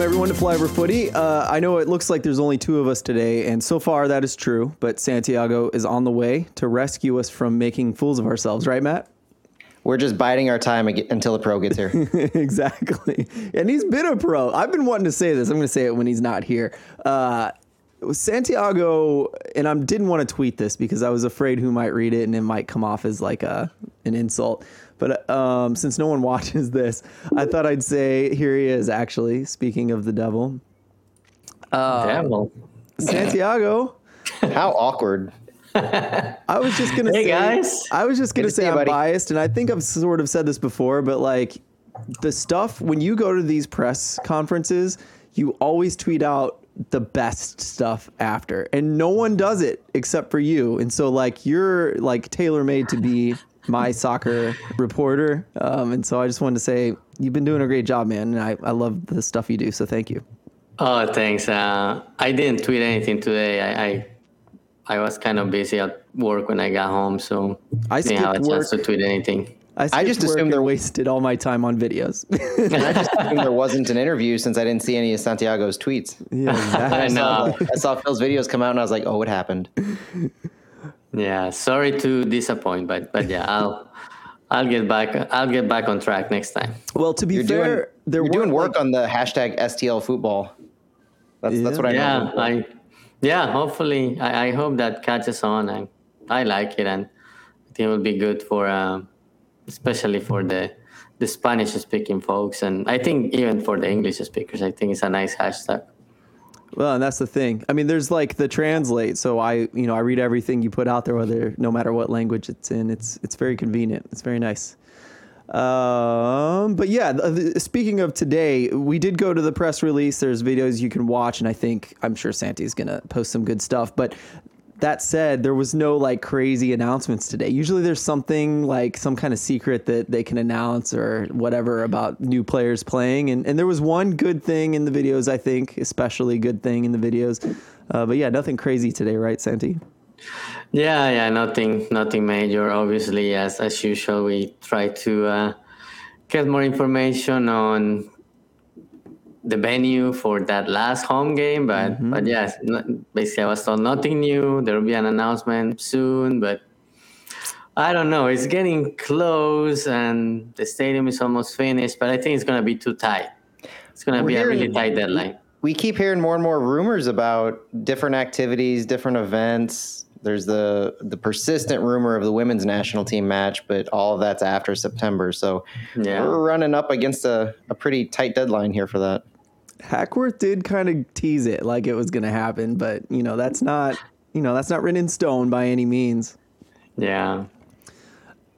welcome everyone to Flyover Footy. Uh, I know it looks like there's only two of us today, and so far that is true. But Santiago is on the way to rescue us from making fools of ourselves, right, Matt? We're just biding our time until the pro gets here. exactly. And he's been a pro. I've been wanting to say this. I'm going to say it when he's not here. Uh, Santiago, and I didn't want to tweet this because I was afraid who might read it and it might come off as like a an insult. But um, since no one watches this, I thought I'd say here he is. Actually, speaking of the devil, Devil. Santiago. How awkward. I was just gonna Hey, say, guys. I was just gonna to see say I'm buddy. biased, and I think I've sort of said this before, but like the stuff when you go to these press conferences, you always tweet out the best stuff after, and no one does it except for you. And so like you're like tailor made to be my soccer reporter, um, and so I just wanted to say you've been doing a great job, man, and I, I love the stuff you do. So thank you. Oh, thanks. Uh, I didn't tweet anything today. I, I I was kind of busy at work when I got home, so I didn't have a skipped chance to tweet anything. I, I just skipped work assumed and there- wasted all my time on videos. I just assumed there wasn't an interview since I didn't see any of Santiago's tweets. yeah, exactly. I know. I saw Phil's videos come out and I was like, oh, what happened? Yeah, sorry to disappoint, but but yeah, I'll I'll get back. I'll get back on track next time. Well, to be You're fair, doing, there you're doing weren't, work on the hashtag STL football. That's, that's what I Yeah, know. I yeah. Hopefully, I, I hope that catches on. I I like it, and I think it will be good for um, especially for the the Spanish speaking folks, and I think even for the English speakers. I think it's a nice hashtag. Well, and that's the thing. I mean, there's like the translate. So I, you know, I read everything you put out there, whether no matter what language it's in. It's it's very convenient. It's very nice. Um, but yeah, the, the- speaking of today, we did go to the press release. There's videos you can watch, and I think I'm sure Santi's gonna post some good stuff. But that said, there was no like crazy announcements today. Usually, there's something like some kind of secret that they can announce or whatever about new players playing. And and there was one good thing in the videos, I think, especially good thing in the videos. Uh, but yeah, nothing crazy today, right, Santi? Yeah, yeah, nothing, nothing major. Obviously, as as usual, we try to uh, get more information on the venue for that last home game. But but mm-hmm. yes, basically, I was told nothing new. There will be an announcement soon, but I don't know. It's getting close, and the stadium is almost finished. But I think it's gonna be too tight. It's gonna We're be a really tight deadline. we keep hearing more and more rumors about different activities, different events. There's the the persistent rumor of the women's national team match, but all of that's after September. So Yeah. we're running up against a, a pretty tight deadline here for that. Hackworth did kind of tease it like it was going to happen, but you know that's not you know that's not written in stone by any means. Yeah.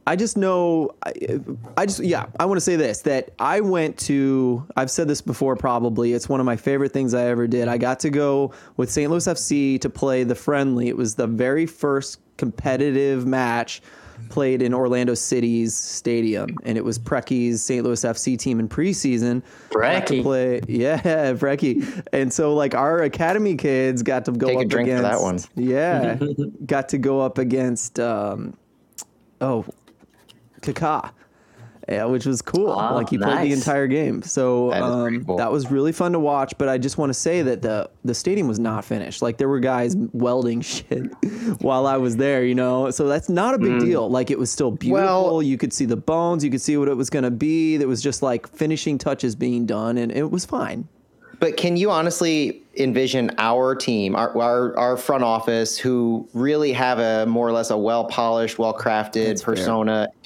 I just know, I, I just yeah, I want to say this that I went to. I've said this before, probably. It's one of my favorite things I ever did. I got to go with St. Louis FC to play the friendly. It was the very first competitive match played in Orlando City's stadium, and it was Preki's St. Louis FC team in preseason. To play, yeah, Preki. And so, like, our academy kids got to go Take a up drink for against. that one. Yeah, got to go up against. Um, oh, Kaká. Yeah, which was cool. Oh, like he played the entire game, so That um, cool. that was really fun to watch. But I just want to say that the the stadium was not finished. Like there were guys welding shit while I was there, you know. So that's not a big deal. Like it was still beautiful. Well- you could see the bones. You could see what it was going to be. There was just like finishing touches being done, and it was fine. But can you honestly envision our team, our, our our front office, who really have a more or less a well polished, well crafted persona fair.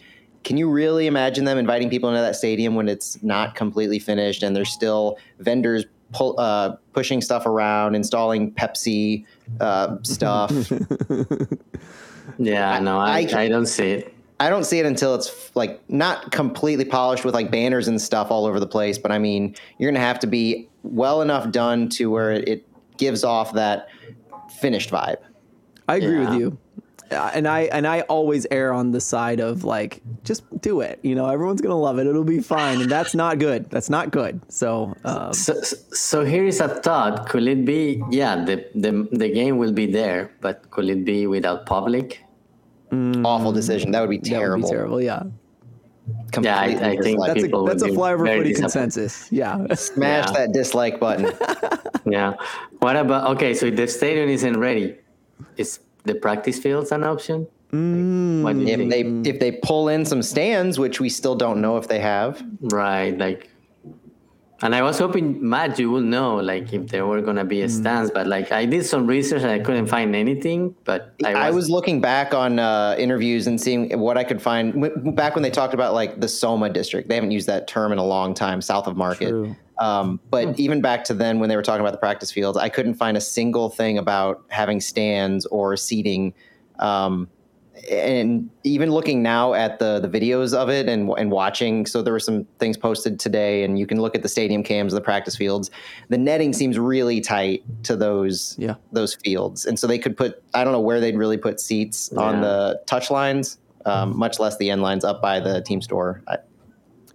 Persona? Can you really imagine them inviting people into that stadium when it's not completely finished and there's still vendors pull, uh, pushing stuff around, installing Pepsi uh, stuff? Yeah. No, I, I- I don't see it. I don't see it until it's like not completely polished with like banners and stuff all over the place. But I mean, you're gonna have to be well enough done to where it, it gives off that finished vibe. I agree Yeah. with you. Uh, And I and I always err on the side of like just do it. You know, everyone's gonna love it. It'll be fine, and that's not good. That's not good. So um, So, so here is a thought. Could it be? Yeah, the, the the game will be there, but could it be without public? Awful decision. That would be that would terrible. be terrible. Yeah. Yeah, I, I think. That's a people would that's a be flyover very footy consensus. Yeah. Smash Yeah. that dislike button. Yeah. What about okay? So the stadium isn't ready. Is the practice fields an option? Mm, What do you if think? they if they pull in some stands, which we still don't know if they have, Right, like, and I was hoping Matt, you would know, like, if there were gonna be a stance, but like, I did some research and I couldn't find anything. But I was, I was looking back on uh, interviews and seeing what I could find back when they talked about like the Soma district. They haven't used that term in a long time, south of Market. True. Um, but even back to then, when they were talking about the practice fields, I couldn't find a single thing about having stands or seating. Um, and even looking now at the the videos of it and and watching, so there were some things posted today, and you can look at the stadium cams of the practice fields. The netting seems really tight to those Yeah. those fields, and so they could put I don't know where they'd really put seats on the touch lines, um, much less the end lines up by the team store. I,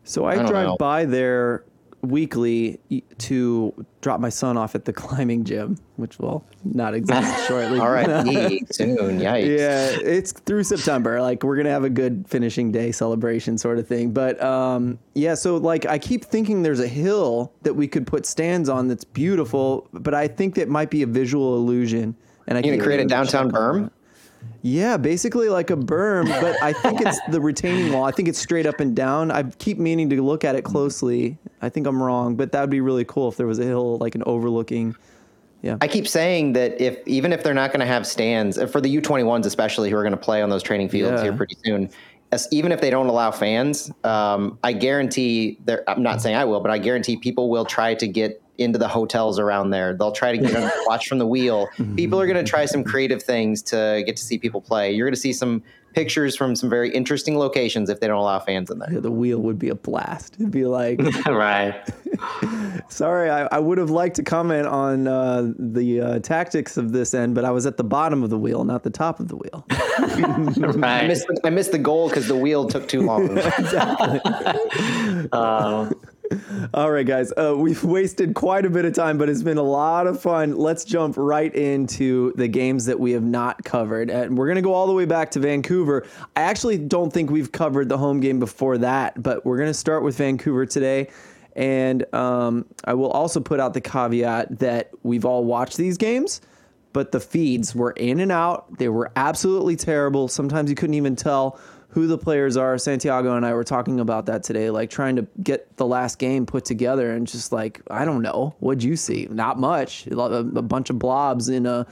So I, I drive know. by there weekly to drop my son off at the climbing gym, which will not exist shortly. all right, soon, yikes. yeah, it's through September. Like we're gonna have a good finishing day celebration sort of thing. But um, yeah, so like I keep thinking there's a hill that we could put stands on that's beautiful, but I think that might be a visual illusion. And I You gonna can't create a downtown berm? Yeah, basically like a berm, but I think it's the retaining wall. I think it's straight up and down. I keep meaning to look at it closely. I think I'm wrong, but that would be really cool if there was a hill like an overlooking. Yeah. I keep saying that if even if they're not going to have stands uh, for the U21s, especially who are going to play on those training fields Yeah. here pretty soon, as, even if they don't allow fans, um, I guarantee. they're- I'm not saying I will, but I guarantee people will try to get into the hotels around there. They'll try to get on, watch from the wheel. People are going to try some creative things to get to see people play. You're going to see some pictures from some very interesting locations if they don't allow fans in there. Yeah, the wheel would be a blast. It'd be like, right. sorry, I, I would have liked to comment on uh, the uh, tactics of this end, but I was at the bottom of the wheel, not the top of the wheel. I Right. missed, I missed the goal because the wheel took too long. Uh, All right, guys. Uh, we've wasted quite a bit of time, but it's been a lot of fun. Let's jump right into the games that we have not covered. And we're going to go all the way back to Vancouver. I actually don't think we've covered the home game before that, but we're going to start with Vancouver today. And um, I will also put out the caveat that we've all watched these games, but the feeds were in and out. They were absolutely terrible. Sometimes you couldn't even tell who the players are. Santiago and I were talking about that today, like trying to get the last game put together and just like, I don't know, what'd you see? Not much. A, bunch of blobs in a,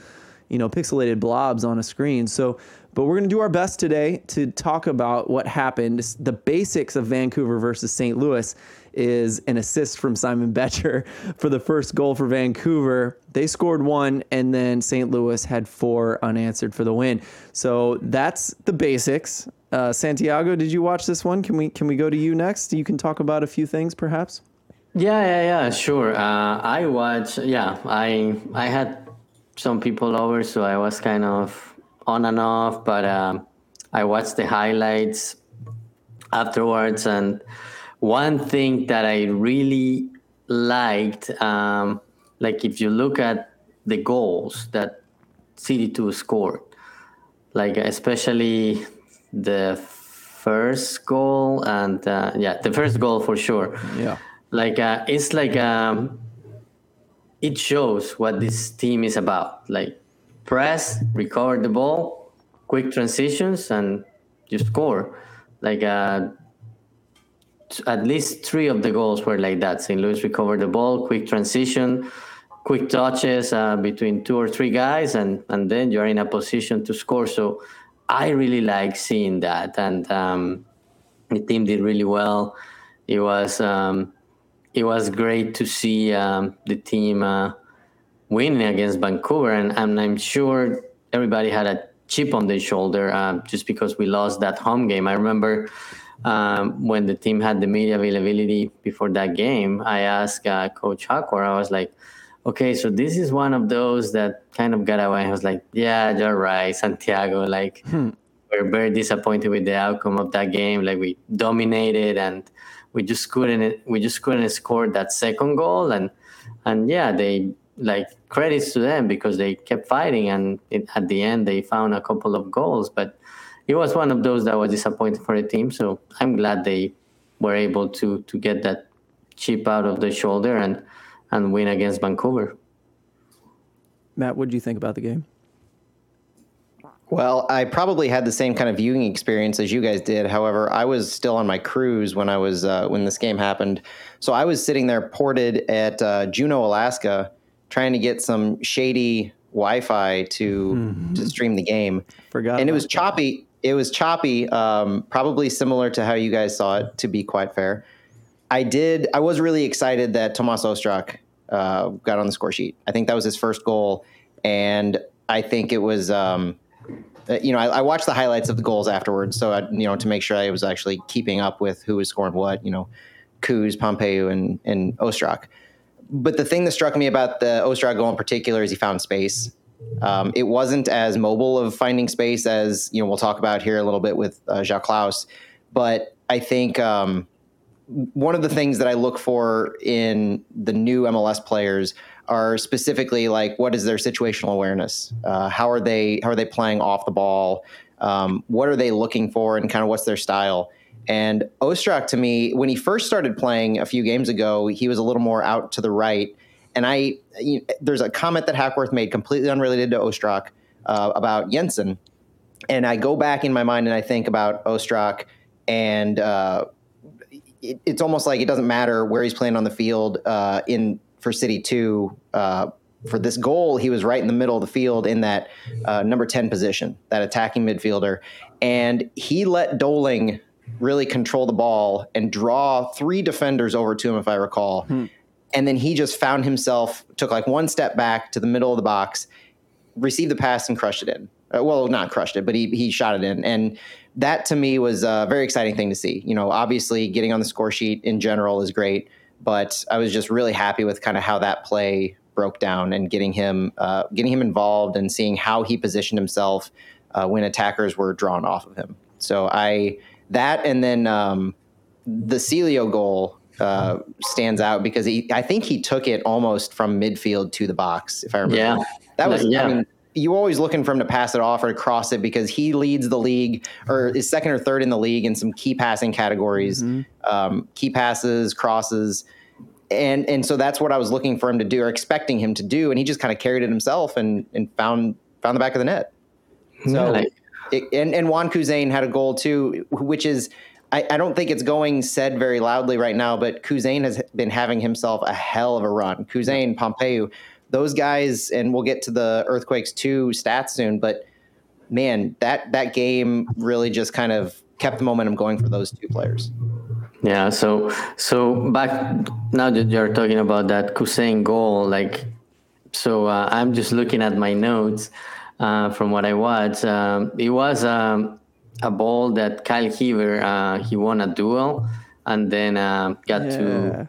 you know, pixelated blobs on a screen. So, but we're going to do our best today to talk about what happened. The basics of Vancouver versus St. Louis is an assist from Simon Becher for the first goal for Vancouver. They scored one, and then St. Louis had four unanswered for the win. So that's the basics. Uh, Santiago, did you watch this one? Can we can we go to you next? You can talk about a few things, perhaps. yeah, yeah, yeah. Sure. Uh, I watched. Yeah, I I had some people over, so I was kind of on and off. But um, I watched the highlights afterwards, and one thing that I really liked, um, like if you look at the goals that CD2 scored, like especially the first goal and uh, yeah, the first goal for sure. Yeah. Like uh, it's like um, it shows what this team is about. Like press, recover the ball, quick transitions, and you score. Like uh, t- at least three of the goals were like that. St. Louis recovered the ball, quick transition, quick touches uh, between two or three guys, and and then you're in a position to score. So I really like seeing that, and um, the team did really well. It was um, it was great to see um, the team uh, winning against Vancouver, and, and I'm sure everybody had a chip on their shoulder uh, just because we lost that home game. I remember um, when the team had the media availability before that game. I asked uh, Coach Hackworth, I was like, "Okay, so this is one of those that kind of got away." I was like, "Yeah, you're right, Santiago. Like." we're very disappointed with the outcome of that game. Like we dominated and we just couldn't we just couldn't score that second goal and and yeah they like credits to them because they kept fighting and it, at the end they found a couple of goals but it was one of those that was disappointing for the team so i'm glad they were able to to get that chip out of the shoulder and and win against Vancouver. Matt, what did you think about the game? Well, I probably had the same kind of viewing experience as you guys did. However, I was still on my cruise when I was uh, when this game happened, so I was sitting there ported at uh, Juneau, Alaska, trying to get some shady Wi-Fi to mm-hmm. to stream the game. Forgot, and it was choppy. It was choppy, um, probably similar to how you guys saw it. To be quite fair, I did. I was really excited that Tomas Ostrak uh, got on the score sheet. I think that was his first goal, and I think it was. Um, uh, you know, I, I, watched the highlights of the goals afterwards, so I, you know, to make sure I was actually keeping up with who was scoring what. You know, Kuz, Pompeu, and and Ostrak. But the thing that struck me about the Ostrak goal in particular is he found space. Um, it wasn't as mobile of finding space as you know we'll talk about here a little bit with uh, João Klauss, but I think um, one of the things that I look for in the new MLS players are specifically like what is their situational awareness? Uh, how are they how are they playing off the ball? Um, what are they looking for, and kind of what's their style? And Ostrak to me, when he first started playing a few games ago, he was a little more out to the right. And I, you there's a comment that Hackworth made completely unrelated to Ostrak uh, about Jensen. And I go back in my mind and I think about Ostrak, and uh, it, it's almost like it doesn't matter where he's playing on the field uh, in for City Two. Uh, for this goal, he was right in the middle of the field in that uh, number 10 position, that attacking midfielder. And he let Doling really control the ball and draw three defenders over to him, if I recall. Hmm. And then he just found himself, took like one step back to the middle of the box, received the pass and crushed it in. Uh, well, not crushed it, but he, he shot it in. And that to me was a very exciting thing to see. You know, obviously getting on the score sheet in general is great, but I was just really happy with kind of how that play broke down and getting him uh, getting him involved and seeing how he positioned himself uh, when attackers were drawn off of him. So I that and then um, the Celio goal uh, stands out because he I think he took it almost from midfield to the box if I remember. Yeah, that was yeah. I mean you always looking for him to pass it off or to cross it because he leads the league or is second or third in the league in some key passing categories, mm-hmm. um, key passes, crosses. And and so that's what I was looking for him to do or expecting him to do, and he just kind of carried it himself and and found found the back of the net. So yeah, it, and and Juan Kuzain had a goal too, which is I, I, don't think it's going said very loudly right now, but Kuzain has been having himself a hell of a run. Kuzain, Pompeu, those guys, and we'll get to the Earthquakes two stats soon, but man, that that game really just kind of kept the momentum going for those two players. Yeah, so so back now that you're talking about that Kuzain goal, like so uh, I'm just looking at my notes uh, from what I watched. Um, it was um, a ball that Kyle Hiebert uh, he won a duel and then uh, got yeah. to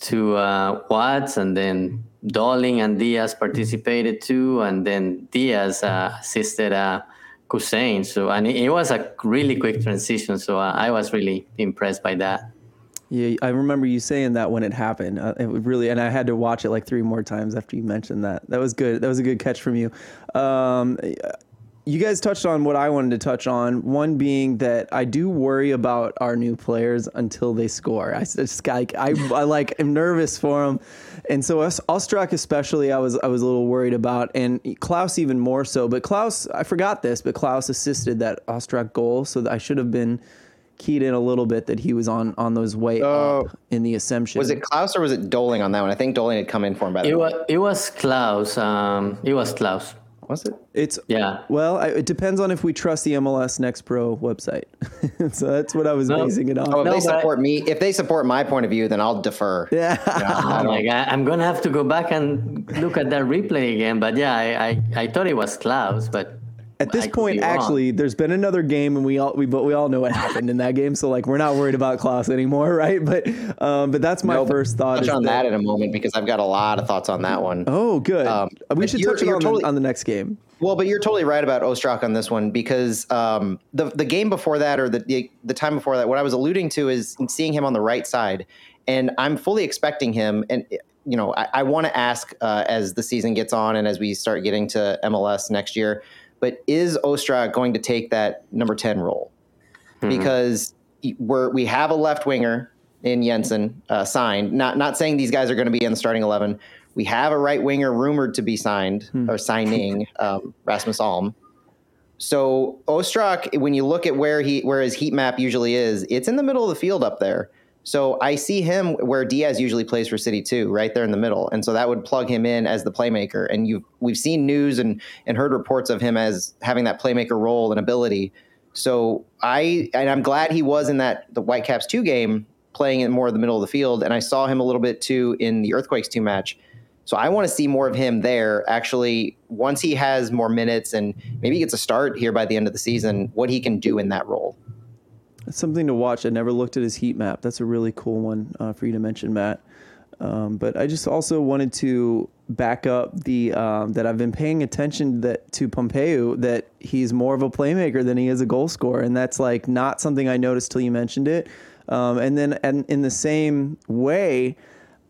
to uh, Watts and then Doling and Diaz participated too, and then Diaz uh, assisted uh, Kuzain. So and it, was a really quick transition. So I was really impressed by that. Yeah, I remember you saying that when it happened. Uh, it really, and I had to watch it like three more times after you mentioned that. That was good. That was a good catch from you. Um, you guys touched on what I wanted to touch on. One being that I do worry about our new players until they score. I just I, I, I like am nervous for them, and so Ostrak especially I was I was a little worried about, and Klauss even more so. But Klauss, I forgot this, but Klauss assisted that Ostrak goal, so I should have been keyed in a little bit that he was on on those way uh, up in the assumption. Was it Klauss or was it Doling on that one? I think Doling had come in for him by the it was, it was Klauss. Um, it was Klauss. Was it? It's yeah. Well, I, it depends on if we trust the MLS Next Pro website. so that's what I was no. basing it on. Oh, if no, they support I, me, if they support my point of view, then I'll defer. Yeah. oh my god, I'm gonna have to go back and look at that replay again. But yeah, I I, I thought it was Klauss, but at this point, actually, there's been another game, and we all we but we all know what happened in that game. So like, we're not worried about Klauss anymore, right? But um, but that's my no, first thought. Touch on that, that, in a moment because I've got a lot of thoughts on that one. Oh, good. Um, we should touch on, totally, the, on the next game. Well, but you're totally right about Ostrak on this one because um, the the game before that or the, the the time before that, what I was alluding to is seeing him on the right side, and I'm fully expecting him. And you know, I, I want to ask uh, as the season gets on and as we start getting to MLS next year but is Ostrak going to take that number 10 role? Mm-hmm. Because we're we have a left winger in Jensen uh, signed. Not not saying these guys are going to be in the starting eleven. We have a right winger rumored to be signed Hmm. or signing um, Rasmus Alm. So Ostrak, when you look at where he where his heat map usually is, it's in the middle of the field up there. So I see him where Diaz usually plays for City too, right there in the middle, and so that would plug him in as the playmaker. And you we've seen news and and heard reports of him as having that playmaker role and ability. So I and I'm glad he was in that the Whitecaps two game playing in more of the middle of the field, and I saw him a little bit too in the Earthquakes two match. So I want to see more of him there. Actually, once he has more minutes and maybe gets a start here by the end of the season, what he can do in that role. It's something to watch. I never looked at his heat map. That's a really cool one uh, for you to mention, Matt. Um, but I just also wanted to back up the um, that I've been paying attention that to Pompeu that he's more of a playmaker than he is a goal scorer, and that's like not something I noticed till you mentioned it. Um, and then and in the same way,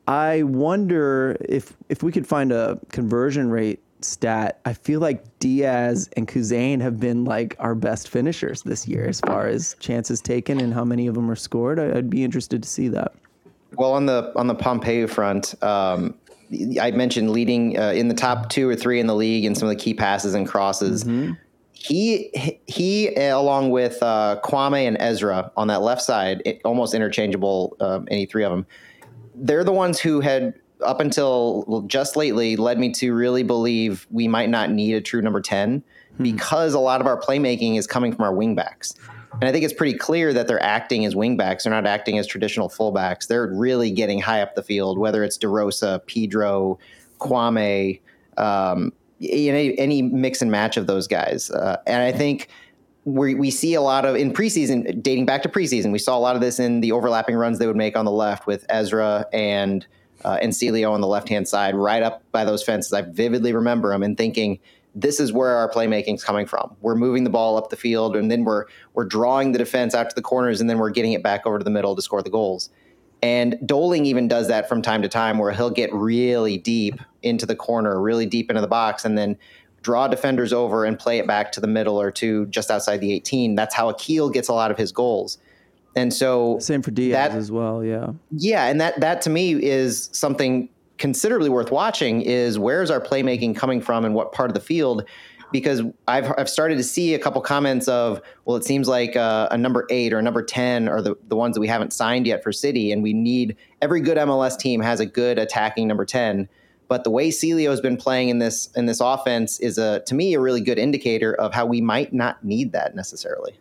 I wonder if if we could find a conversion rate stat. I feel like Diaz and Kuzain have been like our best finishers this year as far as chances taken and how many of them are scored. I'd be interested to see that. Well, on the on the Pompeu front, um, I mentioned leading uh, in the top two or three in the league in some of the key passes and crosses. He he, along with uh, Kwame and Ezra on that left side, it, almost interchangeable. Um, any three of them, they're the ones who had up until just lately led me to really believe we might not need a true number 10 because a lot of our playmaking is coming from our wingbacks. And I think it's pretty clear that they're acting as wingbacks. They're not acting as traditional fullbacks. They're really getting high up the field, whether it's DeRosa, Pedro, Kwame, um, any, any mix and match of those guys. Uh, and I think we, we see a lot of in preseason, dating back to preseason, we saw a lot of this in the overlapping runs they would make on the left with Ezra and uh, and Celio on the left hand side, right up by those fences. I vividly remember them and thinking, this is where our playmaking's coming from. We're moving the ball up the field, and then we're we're drawing the defense out to the corners, and then we're getting it back over to the middle to score the goals. And Doling even does that from time to time, where he'll get really deep into the corner, really deep into the box, and then draw defenders over and play it back to the middle or to just outside the 18. That's how Akil gets a lot of his goals. And so Same for Diaz That- as well. Yeah. yeah, and that that to me is something considerably worth watching. Is where's our playmaking coming from and what part of the field? Because I've I've started to see a couple comments of well, it seems like uh, a number eight or a number ten are the the ones that we haven't signed yet for City, and we need every good MLS team has a good attacking number ten. But the way Celio has been playing in this in this offense is a to me a really good indicator of how we might not need that necessarily.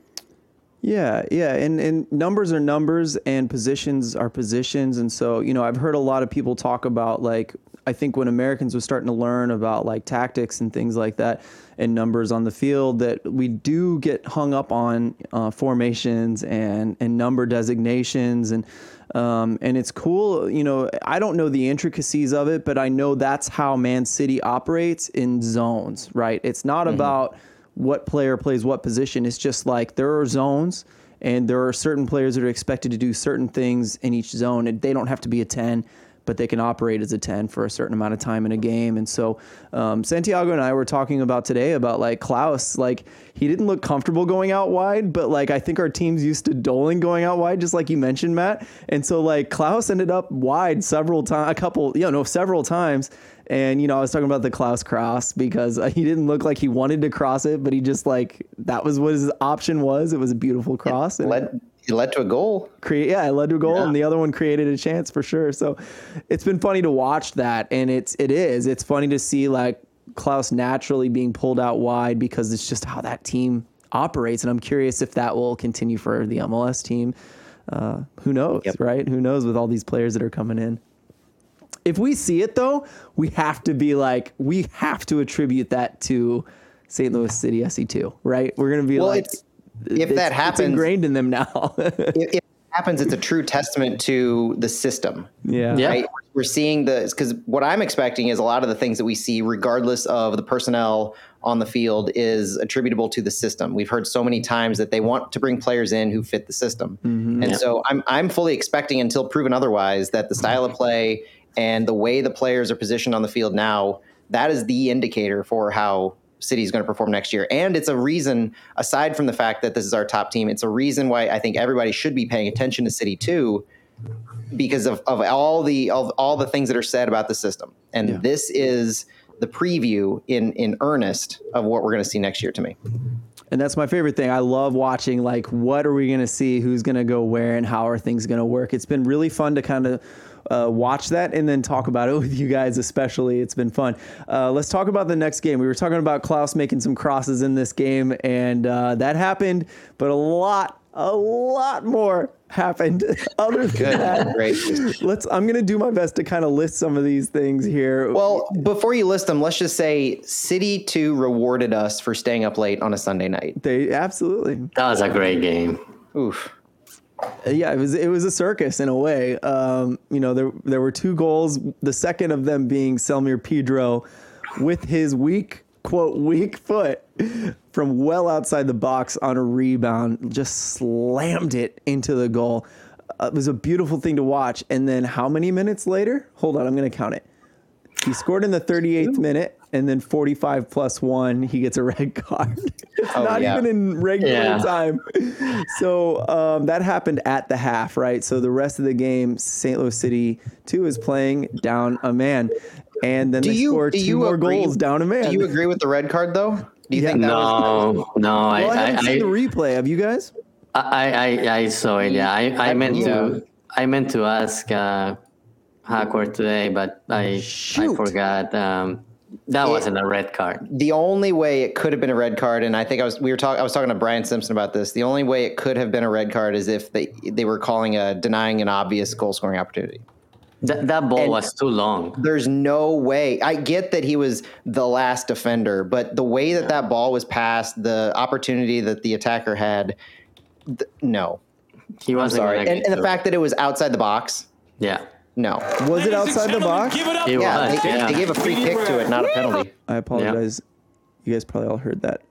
Yeah, yeah, and and numbers are numbers, and positions are positions, and so you know I've heard a lot of people talk about like I think when Americans were starting to learn about like tactics and things like that, and numbers on the field, that we do get hung up on uh, formations and and number designations and. Um, and it's cool, you know. I don't know the intricacies of it, but I know that's how Man City operates in zones, right? It's not about what player plays what position. It's just like there are zones and there are certain players that are expected to do certain things in each zone. And they don't have to be a 10, but they can operate as a 10 for a certain amount of time in a game. And so um, Santiago and I were talking about today about like Klauss, like he didn't look comfortable going out wide, but like I think our team's used to Doling going out wide, just like you mentioned, Matt. And so like Klauss ended up wide several times, a couple, you know, several times. And you know, I was talking about the Klauss cross because uh, he didn't look like he wanted to cross it, but he just like that was what his option was. It was a beautiful cross. and Led it led to a goal. create yeah, it led to a goal, Yeah. and the other one created a chance for sure. So it's been funny to watch that, and it's it is it's funny to see like Klauss naturally being pulled out wide because it's just how that team operates, and I'm curious if that will continue for the MLS team. Uh, who knows, Yep. right? Who knows with all these players that are coming in. If we see it though, we have to be like we have to attribute that to St. Louis City SC2, right? We're gonna be Well, like, it's- if it's- that it's happens- ingrained in them now. if, if it happens, it's a true testament to the system. yeah, Yeah. Right? We're seeing the because what I'm expecting is a lot of the things that we see, regardless of the personnel on the field, is attributable to the system. We've heard so many times that they want to bring players in who fit the system, mm-hmm. and Yeah. so I'm I'm fully expecting until proven otherwise that the style of play and the way the players are positioned on the field now that is the indicator for how City is going to perform next year. And it's a reason, aside from the fact that this is our top team, it's a reason why I think everybody should be paying attention to City too, because of, of all the of all the things that are said about the system. And Yeah. this is the preview in in earnest of what we're going to see next year to me. And that's my favorite thing. I love watching like what are we going to see, who's going to go where, and how are things going to work. It's been really fun to kind of uh, watch that and then talk about it with you guys, especially. It's been fun. Uh, let's talk about the next game. We were talking about Klauss making some crosses in this game, and uh, that happened, but a lot, a lot more happened other than Good, that. great. Let's. I'm gonna do my best to kind of list some of these things here. Well, before you list them, let's just say City 2 rewarded us for staying up late on a Sunday night. they absolutely. That was a great game. Oof. Yeah, it was it was a circus in a way. Um, you know, there there were two goals. The second of them being Selmir Pedro, with his weak quote weak foot from well outside the box on a rebound, just slammed it into the goal. Uh, it was a beautiful thing to watch. And then how many minutes later? Hold on, I'm going to count it. He scored in the 38th minute, and then 45 plus one, he gets a red card. It's Oh, not yeah. even in regular Yeah. time. So um, that happened at the half, right? So the rest of the game, St. Louis City 2 is playing down a man. And then Do they you score do two you more agree, goals down a man. Do you agree with the red card though? Do you Yeah. think that was No, no, well, I, I, haven't I, seen the I, replay. Have you guys? I, I, I saw it. Yeah, I, I meant to, I meant to ask uh, Hackworth today, but I, I forgot. Um, that wasn't a red card. the only way it could have been a red card, and I think I was we were talking I was talking to Brian Simpson about this. The only way it could have been a red card is if they they were calling a denying an obvious goal scoring opportunity. That, that ball And- was too long. There's no way. I get that he was the last defender, but the way that that ball was passed, the opportunity that the attacker had, th- no. He wasn't sorry. And, and the fact that it was outside the box, Yeah. No. Was it outside the box? Give it up. It Yeah, was. they, yeah. they gave a free kick to it, not a penalty. I apologize. You guys probably all heard that,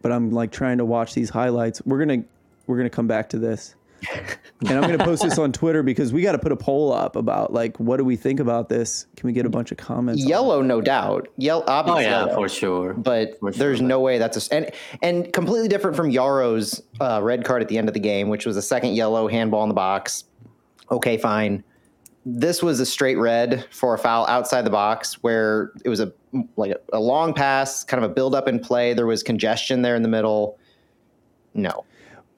but I'm like trying to watch these highlights. We're gonna we're gonna come back to this, and I'm gonna post this on Twitter because we got to put a poll up about like what do we think about this? Can we get a bunch of comments? Yellow, no doubt. Yellow, obviously. oh obviously. yeah, yellow. for sure. but For sure, there's but- no way that's a and and completely different from Yaro's uh, red card at the end of the game, which was a second yellow handball in the box. Okay, fine. This was a straight red for a foul outside the box where it was a like a, a long pass, kind of a build up in play. There was congestion there in the middle. No,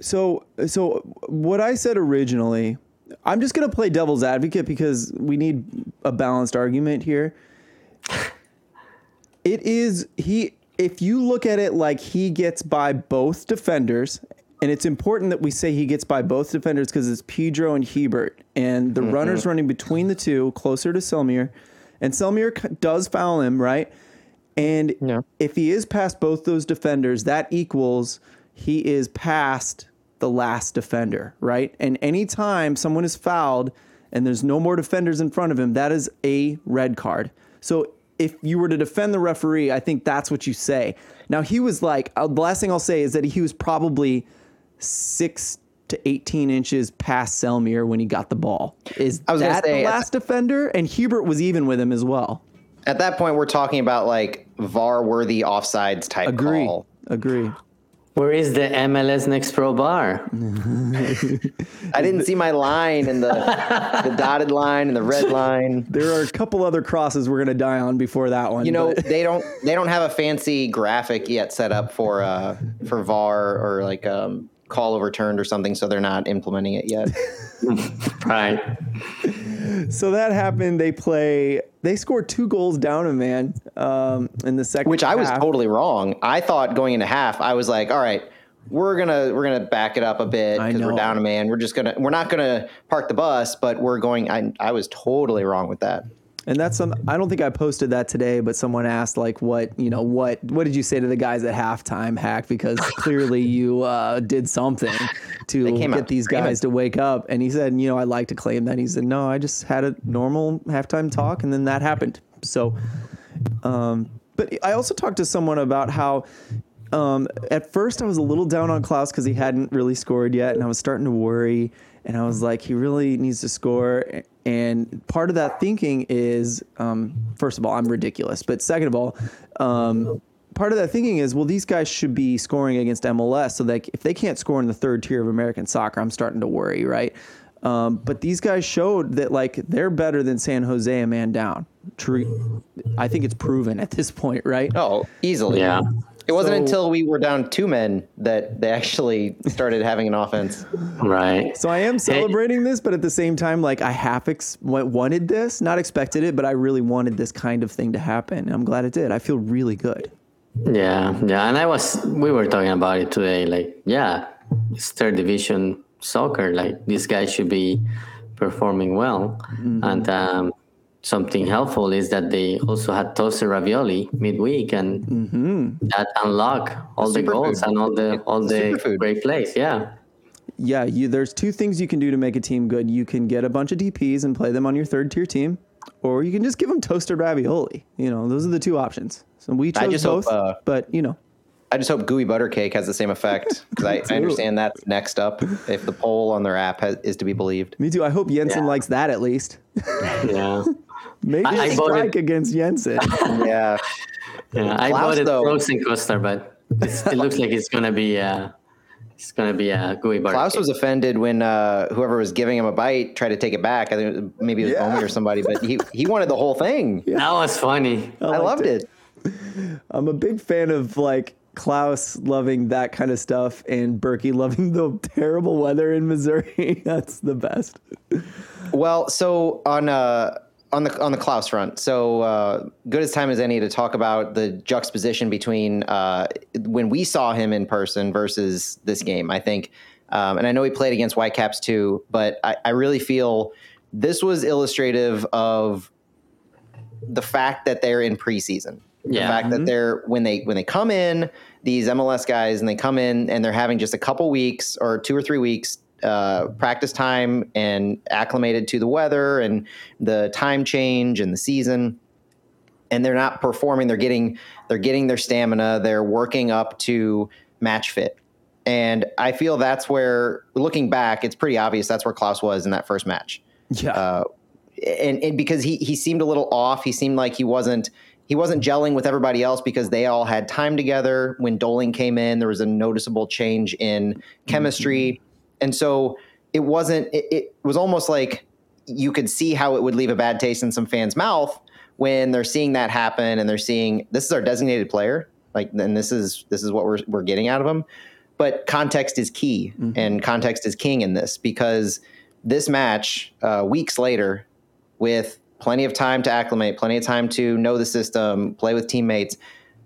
So so what I said originally, I'm just gonna play devil's advocate because we need a balanced argument here. It is he if you look at it like he gets by both defenders, and it's important that we say he gets by both defenders because it's Pedro and Hiebert, and the runner's running between the two, closer to Selmier, and Selmier does foul him, right? And Yeah. if he is past both those defenders, that equals he is past the last defender, right? And anytime someone is fouled and there's no more defenders in front of him, that is a red card. So if you were to defend the referee, I think that's what you say. Now he was like, uh, the last thing I'll say is that he was probably six to 18 inches past Selmier when he got the ball. Is I was that say, the at last defender? And Hiebert was even with him as well. at that point we're talking about like VAR worthy offsides type Agree. call. Agree. Where is the MLS Next Pro VAR? I didn't see my line and the the dotted line and the red line. There are a couple other crosses we're gonna die on before that one. You know, but- they don't they don't have a fancy graphic yet set up for uh for VAR or like um call overturned or something, so they're not implementing it yet. Right. so that happened. They play. They scored two goals down a man um, in the second. Which I was totally wrong. I thought going into half, I was like, all right, we're gonna we're gonna back it up a bit because we're down a man. We're just gonna we're not gonna park the bus, but we're going. I I was totally wrong with that. And that's some. I don't think I posted that today, but someone asked like, "What you know? What what did you say to the guys at halftime, hack? Because clearly you uh, did something to get these guys to wake up." And he said, "You know, I like to claim that." He said, "No, I just had a normal halftime talk, and then that happened." So, um, but I also talked to someone about how. Um, at first, I was a little down on Klauss because he hadn't really scored yet, and I was starting to worry. And I was like, he really needs to score. And part of that thinking is, um, first of all, I'm ridiculous, but second of all, um, part of that thinking is, well, these guys should be scoring against MLS. So that if they can't score in the third tier of American soccer, I'm starting to worry, right? Um, but these guys showed that like they're better than San Jose a man down. True, I think it's proven at this point, right? Oh, easily. Yeah. It wasn't So- until we were down two men that they actually started having an offense. Right. So I am celebrating this, but at the same time, like I half ex- wanted this, not expected it, but I really wanted this kind of thing to happen. And I'm glad it did. I feel really good. Yeah, yeah, and I was we were talking about it today. Like, yeah, it's third division soccer. Like these guys should be performing well, and um, something helpful is that they also had toasted ravioli midweek, and that unlock all the goals Superfood. and all the all the Superfood. great plays. Yeah, Yeah, you, there's two things you can do to make a team good. You can get a bunch of DPs and play them on your third tier team, or you can just give them toasted ravioli. You know, those are the two options. So we chose just hope, both, uh, but you know, I just hope gooey butter cake has the same effect because I, I understand that's next up if the poll on their app has, is to be believed. me too. I hope Jensen Yeah. likes that at least. yeah, Maybe I- I a voted- strike against Jensen. Yeah. yeah. I Klauss, voted though- frozen Costa, but it's, it looks like it's gonna be uh, it's gonna be a gooey butter. Klauss cake. was offended when uh, whoever was giving him a bite tried to take it back. I think it was- maybe it was Yeah. Omi or somebody, but he, he wanted the whole thing. that was funny. I, liked loved it. I'm a big fan of like Klauss loving that kind of stuff and Bürki loving the terrible weather in Missouri. That's the best. Well, so on uh, on the on the Klauss front, so uh, good as time as any to talk about the juxtaposition between uh, when we saw him in person versus this game. I think, um, and I know he played against Whitecaps too, but I, I really feel this was illustrative of the fact that they're in preseason. The Yeah. fact that they're when they when they come in, these MLS guys, and they come in and they're having just a couple weeks or two or three weeks uh, practice time and acclimated to the weather and the time change and the season, and they're not performing. They're getting they're getting their stamina. They're working up to match fit. And I feel that's where, looking back, it's pretty obvious that's where Klauss was in that first match Yeah. uh, and, and because he he seemed a little off. He seemed like he wasn't he wasn't gelling with everybody else because they all had time together. When Doling came in, there was a noticeable change in chemistry, and so it wasn't. It, it was almost like you could see how it would leave a bad taste in some fans' mouth when they're seeing that happen and they're seeing this is our designated player. Like, and this is this is what we're we're getting out of him. But context is key, and context is king in this because this match uh, weeks later with plenty of time to acclimate, plenty of time to know the system, play with teammates.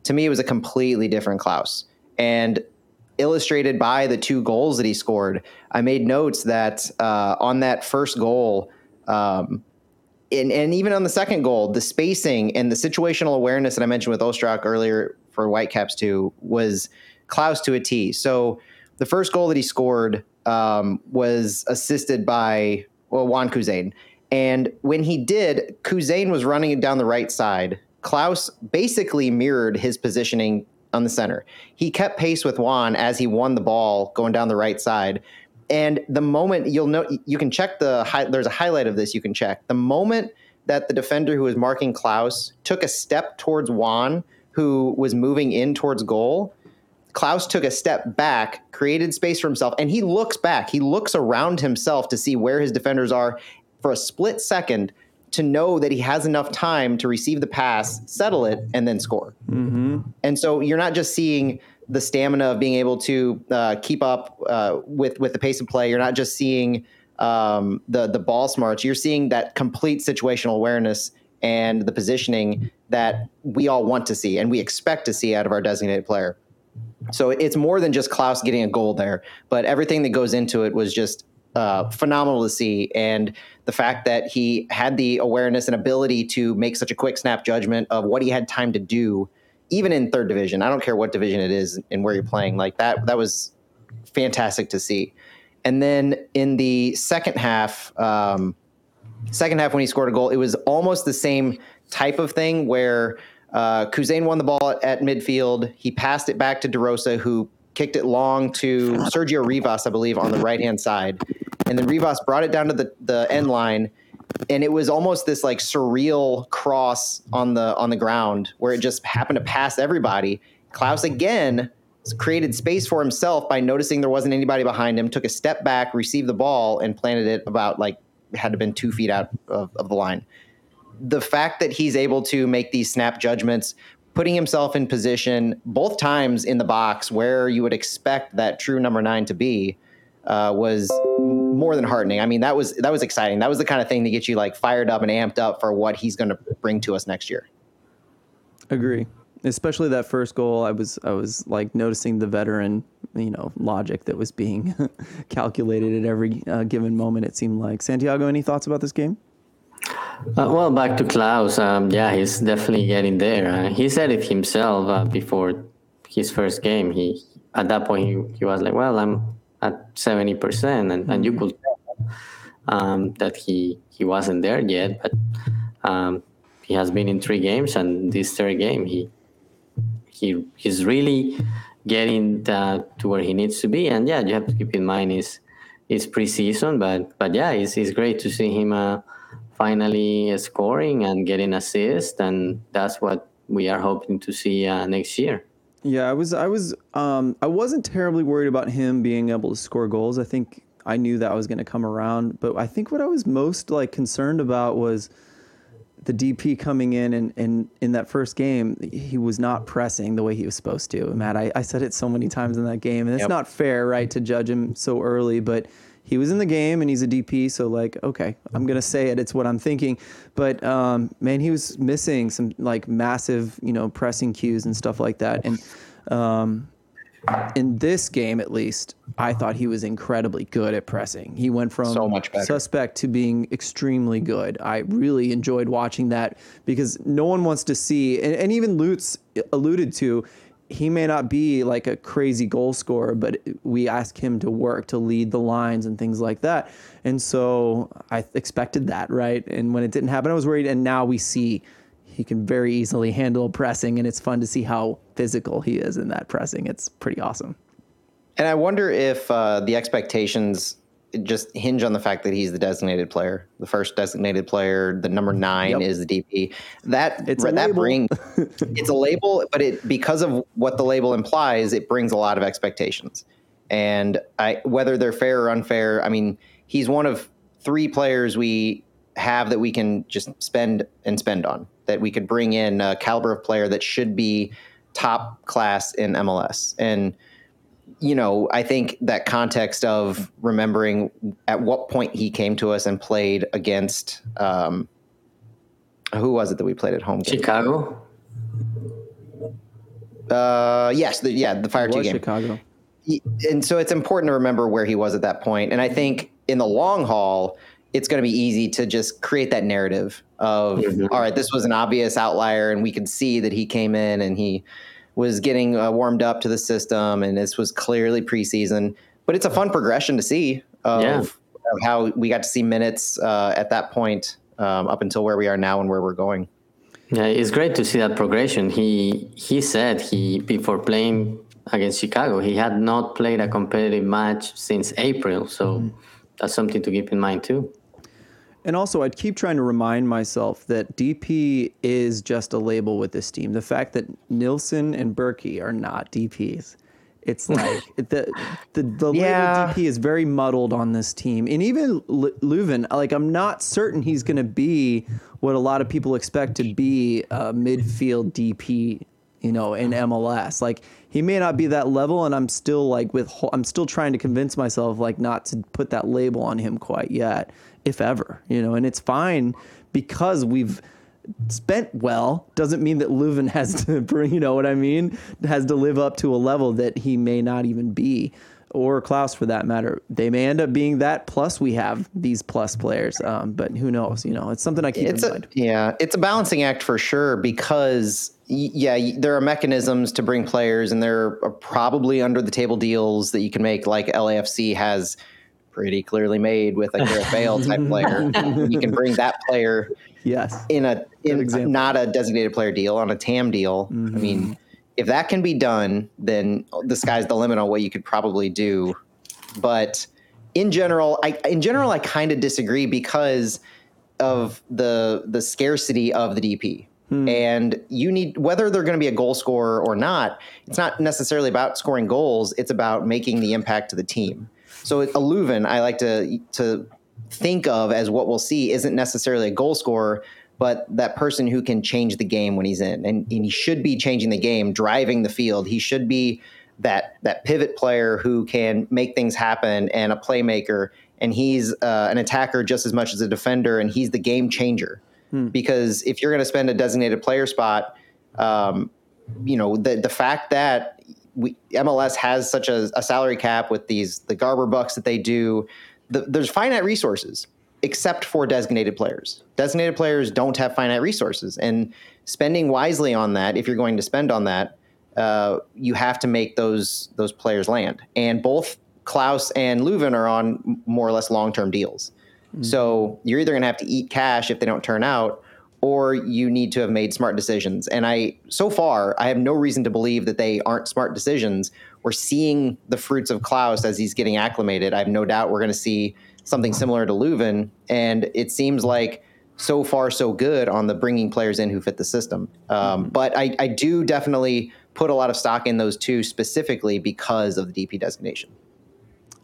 To me, it was a completely different Klauss. And illustrated by the two goals that he scored, I made notes that uh, on that first goal, um, and, and even on the second goal, the spacing and the situational awareness that I mentioned with Ostrak earlier for Whitecaps too was Klauss to a T. So the first goal that he scored um, was assisted by well Juan Kuzain, and when he did, Kuzain was running down the right side. Klauss basically mirrored his positioning on the center. He kept pace with Juan as he won the ball going down the right side. And the moment you'll know, you can check the high, there's a highlight of this you can check. The moment that the defender who was marking Klauss took a step towards Juan, who was moving in towards goal, Klauss took a step back, created space for himself, and he looks back. He looks around himself to see where his defenders are for a split second to know that he has enough time to receive the pass, settle it, and then score. And so you're not just seeing the stamina of being able to uh, keep up uh, with with the pace of play. You're not just seeing um, the the ball smarts. You're seeing that complete situational awareness and the positioning that we all want to see and we expect to see out of our designated player. So it's more than just Klauss getting a goal there, but everything that goes into it was just uh, phenomenal to see. And the fact that he had the awareness and ability to make such a quick snap judgment of what he had time to do, even in third division. I don't care what division it is and where you're playing. Like that, that was fantastic to see. And then in the second half, um, second half when he scored a goal, it was almost the same type of thing where uh, Kuzain won the ball at, at midfield. He passed it back to DeRosa, who kicked it long to Sergio Rivas, I believe, on the right hand side. And then Rivas brought it down to the, the end line. And it was almost this like surreal cross on the on the ground where it just happened to pass everybody. Klauss again created space for himself by noticing there wasn't anybody behind him, took a step back, received the ball, and planted it about like had to been two feet out of, of the line. The fact that he's able to make these snap judgments, putting himself in position both times in the box where you would expect that true number nine to be, uh, was more than heartening. I mean, that was that was exciting. That was the kind of thing to get you like fired up and amped up for what he's going to bring to us next year. Agree. Especially that first goal, I was I was like noticing the veteran, you know, logic that was being calculated at every uh, given moment. It seemed like Santiago. Any thoughts about this game? Uh, well, back to Klauss. Um, yeah, he's definitely getting there. Uh, he said it himself uh, before his first game. He at that point he, he was like, "Well, I'm at seventy percent," and and you could tell um, that he he wasn't there yet, but um, he has been in three games, and this third game he he he's really getting to where he needs to be. And yeah, you have to keep in mind is it's preseason, but but yeah, it's it's great to see him uh, finally scoring and getting assists, and that's what we are hoping to see uh, next year. Yeah, I was I was um, I wasn't terribly worried about him being able to score goals. I think I knew that was going to come around, but I think what I was most like concerned about was the DP coming in and, and in that first game, he was not pressing the way he was supposed to. Matt, I, I said it so many times in that game, and it's yep. not fair, right, to judge him so early, but he was in the game and he's a DP, so like, okay, I'm gonna say it. It's what I'm thinking. But um, man, he was missing some like massive, you know, pressing cues and stuff like that. And um, in this game at least, I thought he was incredibly good at pressing. He went from so much suspect to being extremely good. I really enjoyed watching that because no one wants to see, and, and even Lutz alluded to, he may not be like a crazy goal scorer, but we ask him to work to lead the lines and things like that. And so I expected that, right? And when it didn't happen, I was worried. And now we see he can very easily handle pressing, and it's fun to see how physical he is in that pressing. It's pretty awesome. And I wonder if uh, the expectations just hinge on the fact that he's the designated player, the first designated player. The number mm-hmm. nine yep. is the DP. That it's that brings it's a label, but it because of what the label implies, it brings a lot of expectations. And I, whether they're fair or unfair, I mean, he's one of three players we have that we can just spend and spend on that we could bring in a caliber of player that should be top class in MLS. And you know, I think that context of remembering at what point he came to us and played against um, who was it that we played at home? Chicago. Uh, yes, the, yeah, the Fire Two game. Chicago. And so it's important to remember where he was at that point. And I think in the long haul, it's going to be easy to just create that narrative of mm-hmm. all right this was an obvious outlier and we could see that he came in and he was getting uh, warmed up to the system and this was clearly preseason but it's a fun progression to see of, yeah. of how we got to see minutes uh, at that point um, up until where we are now and where we're going yeah it's great to see that progression he he said he before playing against chicago he had not played a competitive match since april so mm-hmm. that's something to keep in mind too and also, I'd keep trying to remind myself that DP is just a label with this team. The fact that Nilsson and Bürki are not DPs, it's like the the, the yeah. label DP is very muddled on this team. And even L- Löwen, like I'm not certain he's going to be what a lot of people expect to be a midfield DP, you know, in MLS. Like he may not be that level, and I'm still like with I'm still trying to convince myself like not to put that label on him quite yet if ever, you know, and it's fine because we've spent well doesn't mean that Löwen has to bring, you know what I mean, has to live up to a level that he may not even be or Klauss for that matter. They may end up being that. Plus, we have these plus players, um, but who knows? You know, it's something I keep it's in a, mind. Yeah, it's a balancing act for sure because yeah, there are mechanisms to bring players, and there are probably under the table deals that you can make, like LAFC has pretty clearly made with a Gareth Bale type player. you can bring that player yes in a in not a designated player deal on a TAM deal. Mm-hmm. I mean, if that can be done, then the sky's the limit on what you could probably do. But in general, I in general I kind of disagree because of the the scarcity of the DP. And you need whether they're going to be a goal scorer or not. It's not necessarily about scoring goals. It's about making the impact to the team. So a Löwen, I like to to think of as what we'll see isn't necessarily a goal scorer, but that person who can change the game when he's in, and, and he should be changing the game, driving the field. He should be that that pivot player who can make things happen and a playmaker. And he's uh, an attacker just as much as a defender, and he's the game changer. Because if you're going to spend a designated player spot, um, you know the the fact that we, MLS has such a, a salary cap with these the Garber bucks that they do, the, there's finite resources except for designated players. Designated players don't have finite resources, and spending wisely on that, if you're going to spend on that, uh, you have to make those those players land. And both Klauss and Löwen are on more or less long term deals. So you're either going to have to eat cash if they don't turn out, or you need to have made smart decisions. And I, so far, I have no reason to believe that they aren't smart decisions. We're seeing the fruits of Klauss as he's getting acclimated. I have no doubt we're going to see something similar to Löwen. And it seems like so far so good on the bringing players in who fit the system. Um, But I, I do definitely put a lot of stock in those two specifically because of the DP designation.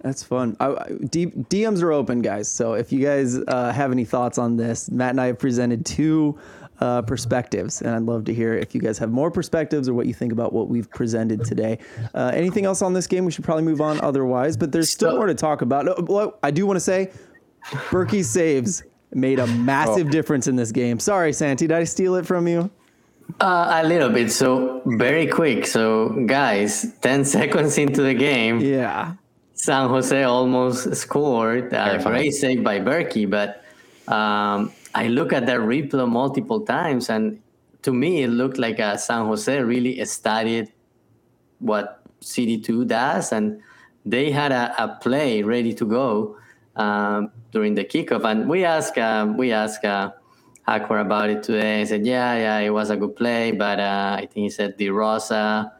That's fun. I, I- D, DMs are open, guys. So if you guys uh, have any thoughts on this, Matt and I have presented two uh, perspectives, and I'd love to hear if you guys have more perspectives or what you think about what we've presented today. Uh, anything else on this game? We should probably move on otherwise, but there's still So- more to talk about. What I do want to say, Bürki's saves made a massive difference in this game. Sorry, Santi, did I steal it from you? Uh, a little bit. So very quick. So guys, ten seconds into the game, Yeah. San Jose almost scored. Fine. great save by Bürki, but um, I look at that replay multiple times, and to me, it looked like uh, San Jose really studied what CD2 does, and they had a, a play ready to go um, during the kickoff. And we asked, uh, we asked uh, Hackworth about it today. He said, "Yeah, yeah, it was a good play, but uh, I think he said the Rosa."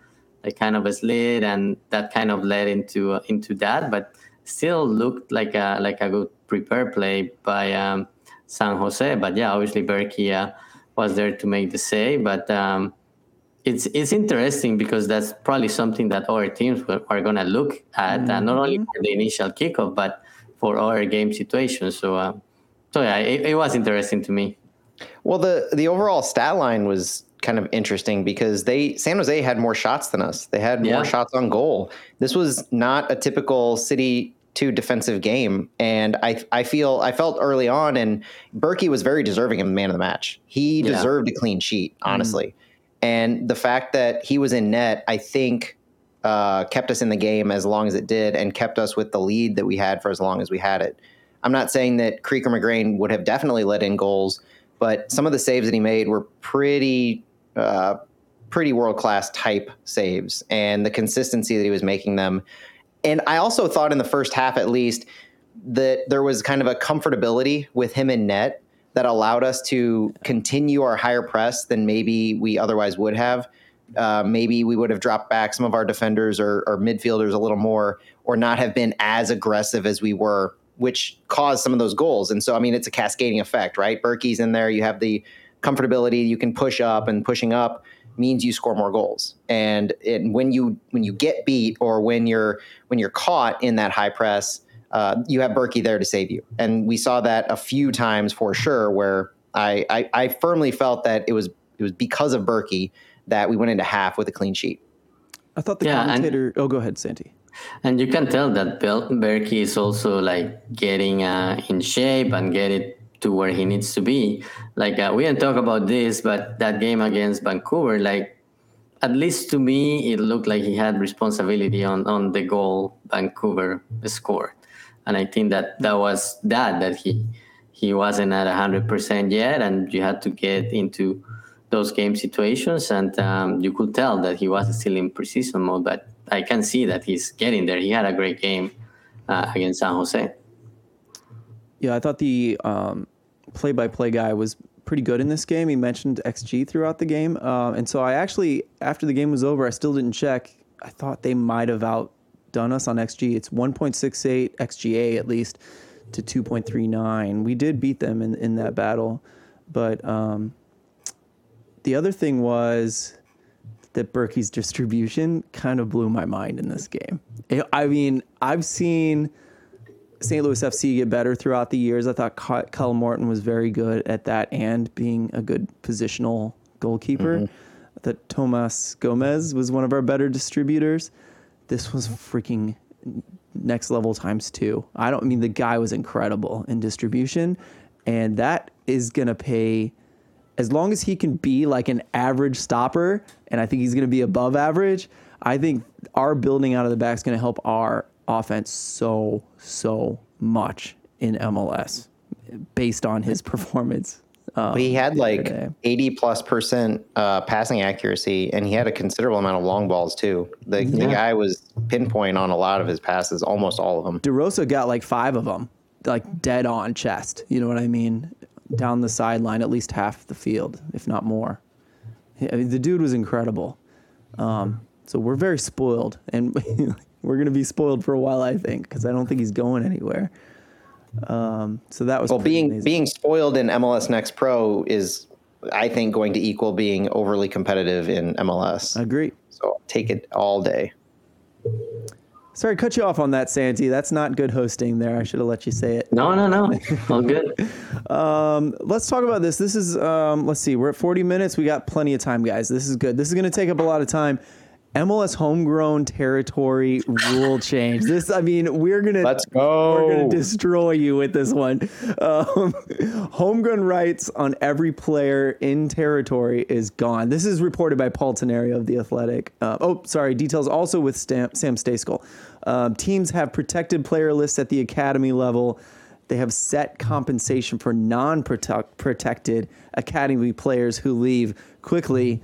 Like kind of a slid, and that kind of led into uh, into that, but still looked like a like a good prepare play by um, San Jose. But yeah, obviously Bürki uh, was there to make the save, but um, it's it's interesting because that's probably something that our teams will- are going to look at, uh, not only for the initial kickoff, but for our game situations. So, uh, so yeah, it, it was interesting to me. Well, the the overall stat line was kind of interesting because they San Jose had more shots than us. They had Yeah. more shots on goal. This was not a typical City two defensive game, and I I feel I felt early on, and Bürki was very deserving of man of the match. He Yeah. deserved a clean sheet, honestly, and the fact that he was in net, I think. Uh, kept us in the game as long as it did, and kept us with the lead that we had for as long as we had it. I'm not saying that Creeker McGrain would have definitely let in goals, but some of the saves that he made were pretty uh, pretty world class type saves and the consistency that he was making them. And I also thought in the first half, at least, that there was kind of a comfortability with him in net that allowed us to continue our higher press than maybe we otherwise would have. Uh, maybe we would have dropped back some of our defenders or, or midfielders a little more, or not have been as aggressive as we were, which caused some of those goals. And so, I mean, it's a cascading effect, right? Bürki's in there. You have the comfortability. You can push up, and pushing up means you score more goals. And, and when you when you get beat or when you're when you're caught in that high press, uh, you have Bürki there to save you. And we saw that a few times for sure, where I, I I firmly felt that it was it was because of Bürki that we went into half with a clean sheet. I thought the Yeah, and- commentator. oh, go ahead, Santi. And you can tell that Bel- Bürki is also like getting uh, in shape and get it to where he needs to be. Like uh, we didn't talk about this, but that game against Vancouver, like at least to me, it looked like he had responsibility on on the goal Vancouver scored, and I think that that was that that he he wasn't at hundred percent yet, and you had to get into those game situations, and um, you could tell that he was still in precision mode. But I can see that he's getting there. He had a great game uh, against San Jose. Yeah, I thought the um, play-by-play guy was pretty good in this game. He mentioned XG throughout the game, uh, and so I actually, after the game was over, I still didn't check. I thought they might have outdone us on XG. It's 1.68 XGA at least to 2.39. We did beat them in in that battle, but um, the other thing was that Bürki's distribution kind of blew my mind in this game. I mean, I've seen St. Louis FC get better throughout the years. I thought Ky- Kyle Morton was very good at that and being a good positional goalkeeper. Mm-hmm. I thought Tomas Gomez was one of our better distributors. This was freaking next level times two. I don't I mean the guy was incredible in distribution, and that is gonna pay as long as he can be like an average stopper, and I think he's gonna be above average. I think our building out of the back is gonna help our offense so so much in MLS based on his performance. Um, He had like 80 plus percent uh, passing accuracy, and he had a considerable amount of long balls too. The, the guy was pinpoint on a lot of his passes, almost all of them. DeRosa got like five of them, like dead on chest. You know what I mean? Down the sideline, at least half the field, if not more. I mean, the dude was incredible. Um, so we're very spoiled, and we're gonna be spoiled for a while, I think, because I don't think he's going anywhere. Um, so that was Well, being amazing. being spoiled in MLS Next Pro is, I think, going to equal being overly competitive in MLS. I agree. So I'll take it all day. Sorry, to cut you off on that, Santi. That's not good hosting. There, I should have let you say it. No, no, no. All good. let's talk about this. This is um, let's see, we're at 40 minutes. We got plenty of time, guys. This is good. This is going to take up a lot of time. MLS homegrown territory rule change. This, I mean, we're gonna Let's go. We're gonna destroy you with this one. Um, homegrown rights on every player in territory is gone. This is reported by Paul Tenorio of the Athletic. Uh, oh, sorry. Details also with Stam, Sam Stejskal. Um, teams have protected player lists at the academy level. They have set compensation for non-protected academy players who leave quickly.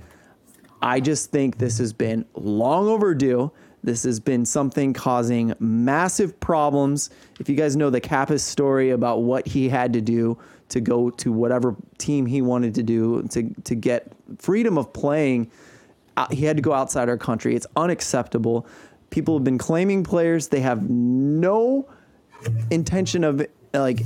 I just think this has been long overdue. This has been something causing massive problems. If you guys know the Cappis story about what he had to do to go to whatever team he wanted to do to, to get freedom of playing, uh, he had to go outside our country. It's unacceptable. People have been claiming players. They have no intention of like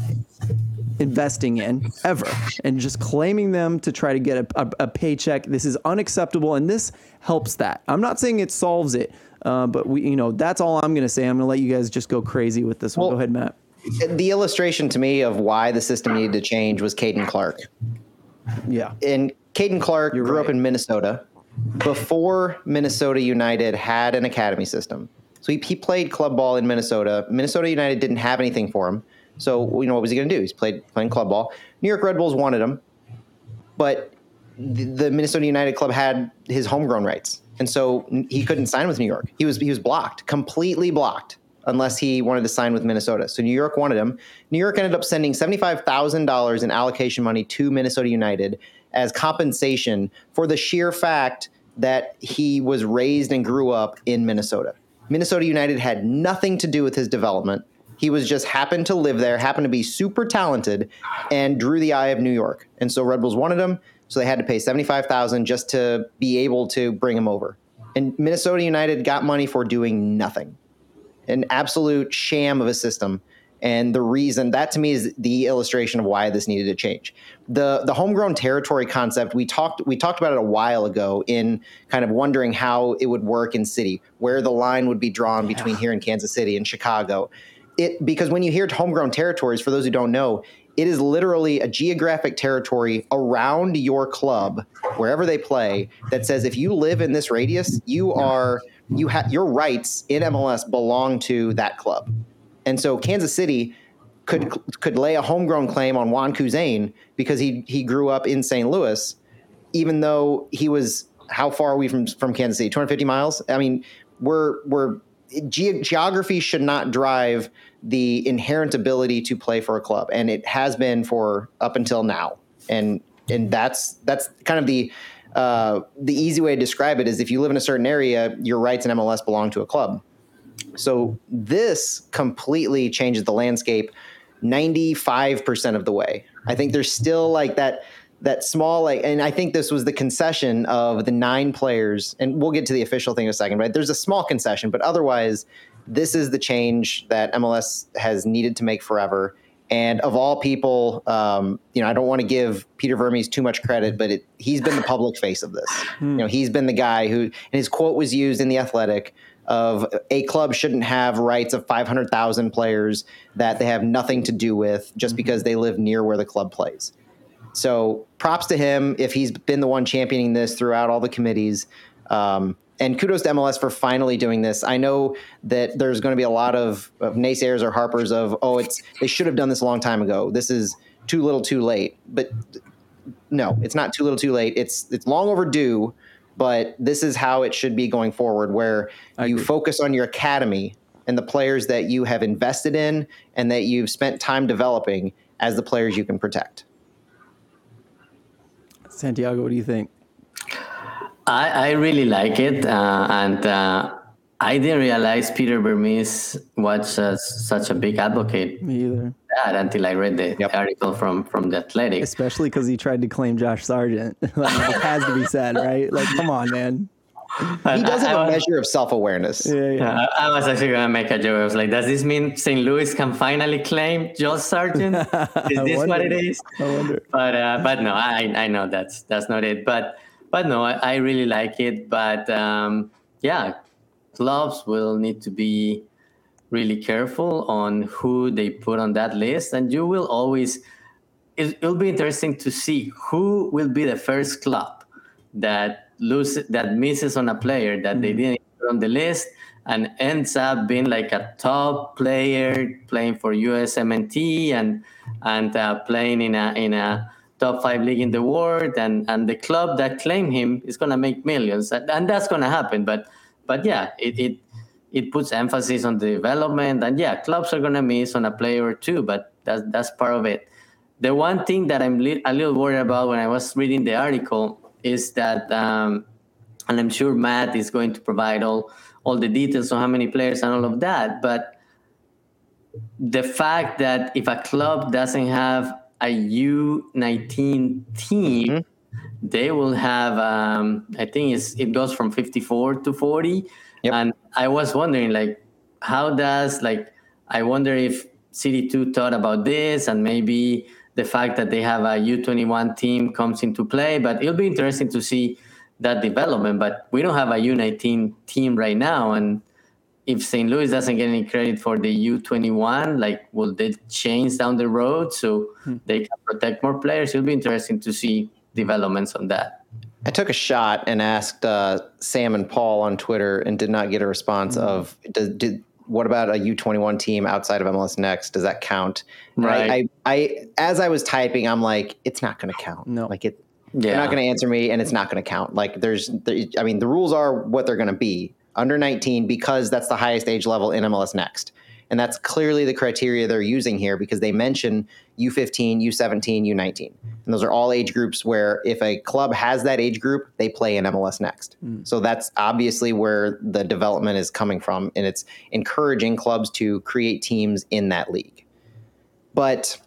investing in ever and just claiming them to try to get a, a, a paycheck. This is unacceptable, and this helps that. I'm not saying it solves it, uh, but we, you know, that's all I'm going to say. I'm going to let you guys just go crazy with this one. Well- go ahead, Matt. The illustration to me of why the system needed to change was Caden Clark. Yeah, and Caden Clark you grew right. up in Minnesota before Minnesota United had an academy system. So he, he played club ball in Minnesota. Minnesota United didn't have anything for him. So you know what was he going to do? He's played playing club ball. New York Red Bulls wanted him, but the, the Minnesota United club had his homegrown rights, and so he couldn't sign with New York. He was he was blocked, completely blocked, unless he wanted to sign with Minnesota. So New York wanted him. New York ended up sending seventy five thousand dollars in allocation money to Minnesota United as compensation for the sheer fact that he was raised and grew up in Minnesota. Minnesota United had nothing to do with his development. He was just happened to live there, happened to be super talented, and drew the eye of New York. And so Red Bulls wanted him, so they had to pay seventy five thousand just to be able to bring him over. And Minnesota United got money for doing nothing, an absolute sham of a system. And the reason that to me is the illustration of why this needed to change. The the homegrown territory concept we talked we talked about it a while ago in kind of wondering how it would work in city, where the line would be drawn between here in Kansas City and Chicago. It because when you hear homegrown territories, for those who don't know, it is literally a geographic territory around your club, wherever they play, that says if you live in this radius, you are you have your rights in MLS belong to that club. And so Kansas City could could lay a homegrown claim on Juan Kuzain because he he grew up in St. Louis, even though he was how far are we from from Kansas City? 250 miles. I mean, we're we're ge- geography should not drive the inherent ability to play for a club, and it has been for up until now. And and that's that's kind of the uh, the easy way to describe it is if you live in a certain area, your rights in MLS belong to a club. So this completely changes the landscape 95% of the way. I think there's still like that that small like and I think this was the concession of the nine players and we'll get to the official thing in a second, right? There's a small concession, but otherwise this is the change that MLS has needed to make forever And of all people, um, you know, I don't want to give Peter Vermes too much credit, but it, he's been the public face of this. You know, he's been the guy who, and his quote was used in the Athletic of a club shouldn't have rights of 500,000 players that they have nothing to do with just because they live near where the club plays. So props to him if he's been the one championing this throughout all the committees. Um, and kudos to MLS for finally doing this. I know that there's going to be a lot of, of naysayers or harpers of, oh, it's they should have done this a long time ago. This is too little, too late. But no, it's not too little, too late. It's it's long overdue. But this is how it should be going forward, where I you agree. focus on your academy and the players that you have invested in and that you've spent time developing as the players you can protect. Santiago, what do you think? I, I really like it, uh, and uh, I didn't realize Peter Vermes was uh, such a big advocate Me either. of that until I read the Yep. article from from the Athletic. Especially because he tried to claim Josh Sargent. like, it has to be said, right? Like, come on, man. He does I- have I a was- measure of self awareness. Yeah, yeah. Yeah, I, I was actually gonna make a joke. I was like, "Does this mean St. Louis can finally claim Josh Sargent? Is I this what it is?" I wonder. But uh, but no, I I know that's that's not it. But but no, I, I really like it. But um, yeah, clubs will need to be really careful on who they put on that list, and you will always. It, it'll be interesting to see who will be the first club that loses that misses on a player that they didn't put on the list and ends up being like a top player playing for USMNT and and uh, playing in a in a top five league in the world. And and the club that claimed him is gonna make millions. And, and that's gonna happen. But but yeah it, it it puts emphasis on the development. And yeah clubs are gonna miss on a player or two but that's that's part of it. The one thing that I'm li- a little worried about when I was reading the article is that, um, and I'm sure Matt is going to provide all all the details on how many players and all of that, but the fact that if a club doesn't have a U19 team, they will have. Um, I think it's, it goes from 54 to 40, Yep. and I was wondering like, how does like I wonder if City Two thought about this and maybe the fact that they have a U21 team comes into play. But it'll be interesting to see that development. But we don't have a U19 team right now, and if St. Louis doesn't get any credit for the U21, like will they change down the road so they can protect more players? It'll be interesting to see developments on that. I took a shot and asked uh, Sam and Paul on Twitter and did not get a response of does, did what about a U21 team outside of MLS Next? Does that count? And I- Right. I, I, as I was typing, I'm like, it's not going to count. No. like it. Yeah. They're not going to answer me, and it's not going to count. Like there's, there, I mean, the rules are what they're going to be under 19 because that's the highest age level in MLS Next, and that's clearly the criteria they're using here because they mention U15, U17, U19, and those are all age groups where if a club has that age group, they play in MLS Next. Hmm. So that's obviously where the development is coming from, and it's encouraging clubs to create teams in that league. But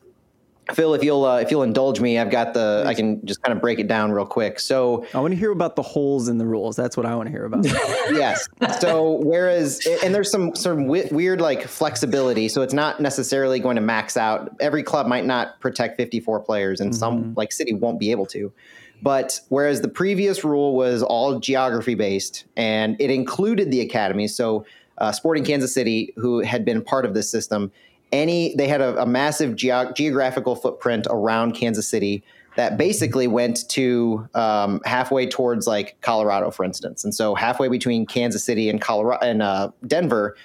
Phil, if you'll uh, if you'll indulge me, I've got the I can just kind of break it down real quick. So I want to hear about the holes in the rules. That's what I want to hear about. yes. So whereas and there's some some weird like flexibility. So it's not necessarily going to max out. Every club might not protect 54 players, and some like City won't be able to. But whereas the previous rule was all geography based and it included the academy, so uh, Sporting Kansas City, who had been part of this system, any they had a, a massive geo- geographical footprint around Kansas City that basically went to um, halfway towards like Colorado, for instance, and so halfway between Kansas City and Colorado and uh, Denver,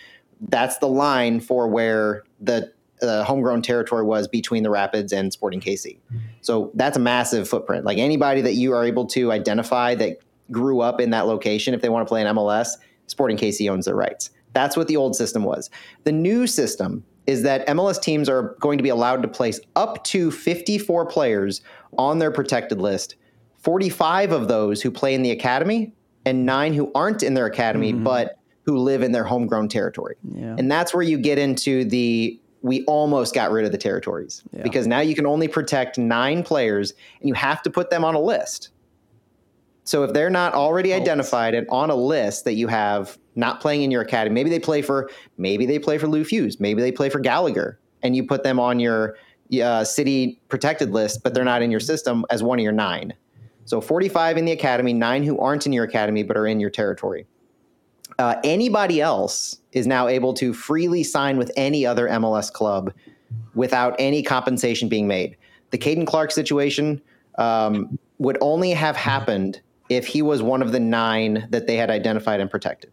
that's the line for where the uh, homegrown territory was between the Rapids and Sporting KC. So that's a massive footprint. Like anybody that you are able to identify that grew up in that location, if they want to play in MLS, Sporting KC owns their rights. That's what the old system was. The new system is that MLS teams are going to be allowed to place up to 54 players on their protected list, 45 of those who play in the academy, and nine who aren't in their academy mm-hmm. but who live in their homegrown territory. Yeah. And that's where you get into the we almost got rid of the territories Yeah. because now you can only protect nine players and you have to put them on a list. So if they're not already identified and on a list that you have not playing in your academy, maybe they play for maybe they play for Lou Fusz, maybe they play for Gallagher, and you put them on your uh, city protected list, but they're not in your system as one of your nine. So 45 in the academy, nine who aren't in your academy but are in your territory. Uh, anybody else is now able to freely sign with any other MLS club without any compensation being made. The Caden Clark situation um, would only have happened if he was one of the nine that they had identified and protected.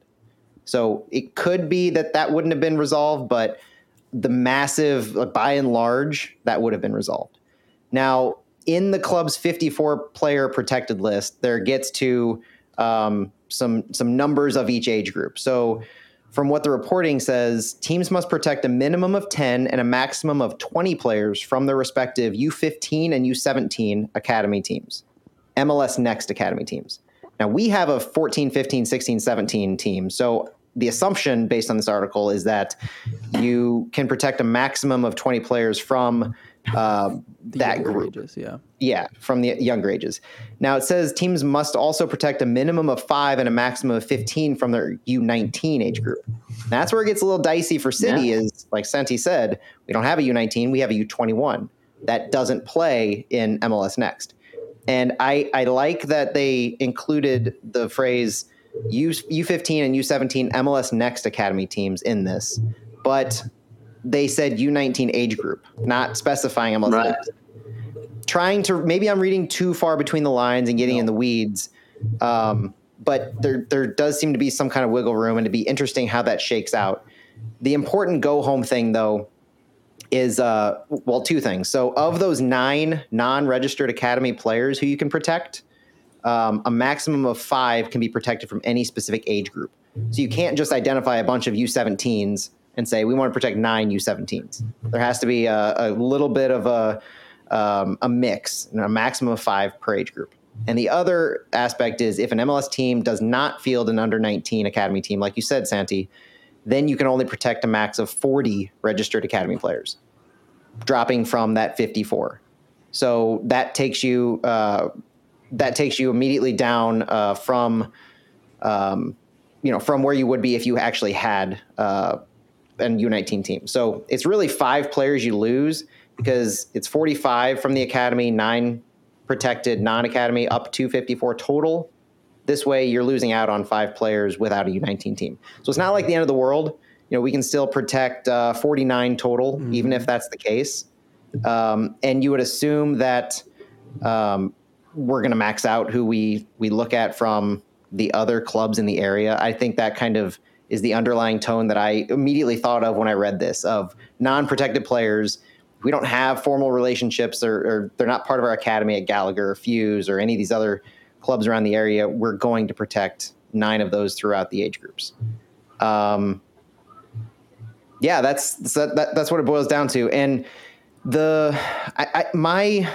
So it could be that that wouldn't have been resolved, but the massive, by and large, that would have been resolved. Now, in the club's 54 player protected list, there gets to um, some some numbers of each age group. So, from what the reporting says, teams must protect a minimum of 10 and a maximum of 20 players from their respective U15 and U17 academy teams, MLS Next academy teams. Now, we have a 14, 15, 16, 17 team. So, the assumption based on this article is that you can protect a maximum of 20 players from uh, that group. Ages, yeah. Yeah, from the younger ages. Now it says teams must also protect a minimum of five and a maximum of 15 from their U19 age group. That's where it gets a little dicey for City, yeah. is like Santi said, we don't have a U19, we have a U21 that doesn't play in MLS Next. And I, I like that they included the phrase U, U15 and U17 MLS Next Academy teams in this. But they said U19 age group, not specifying MLS right. Next. Trying to maybe I'm reading too far between the lines and getting no. in the weeds. Um, but there there does seem to be some kind of wiggle room and to be interesting how that shakes out. The important go home thing though is uh, well two things. So of those nine non-registered academy players who you can protect, um, a maximum of five can be protected from any specific age group. So you can't just identify a bunch of U17s and say we want to protect nine U17s. There has to be a, a little bit of a um, a mix, a maximum of five per age group. And the other aspect is if an MLS team does not field an under 19 academy team, like you said, Santi, then you can only protect a max of 40 registered academy players, dropping from that 54. So that takes you uh, that takes you immediately down uh, from um, you know from where you would be if you actually had uh, an U19 team. So it's really five players you lose because it's 45 from the academy, nine protected non-academy, up to 54 total. This way, you're losing out on five players without a U19 team. So it's not like the end of the world. You know, we can still protect uh, 49 total, mm-hmm. even if that's the case. Um, and you would assume that um, we're going to max out who we we look at from the other clubs in the area. I think that kind of is the underlying tone that I immediately thought of when I read this of non-protected players. We don't have formal relationships, or, or they're not part of our academy at Gallagher, or Fusz, or any of these other clubs around the area. We're going to protect nine of those throughout the age groups. Um, yeah, that's that, that's what it boils down to. And the I, I, my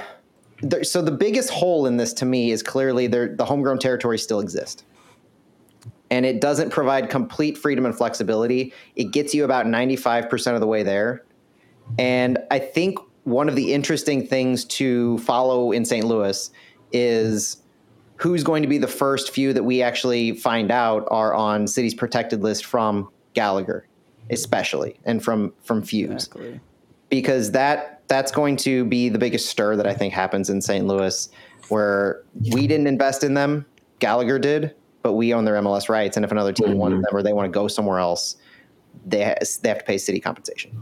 so the biggest hole in this to me is clearly the homegrown territories still exist and it doesn't provide complete freedom and flexibility. It gets you about 95% of the way there. And I think one of the interesting things to follow in St. Louis is who's going to be the first few that we actually find out are on city's protected list from Gallagher, especially, and from from Fusz. Exactly. Because that that's going to be the biggest stir that I think happens in St. Louis, where we didn't invest in them, Gallagher did, but we own their MLS rights. And if another team mm-hmm. wants them or they want to go somewhere else, they ha- they have to pay city compensation.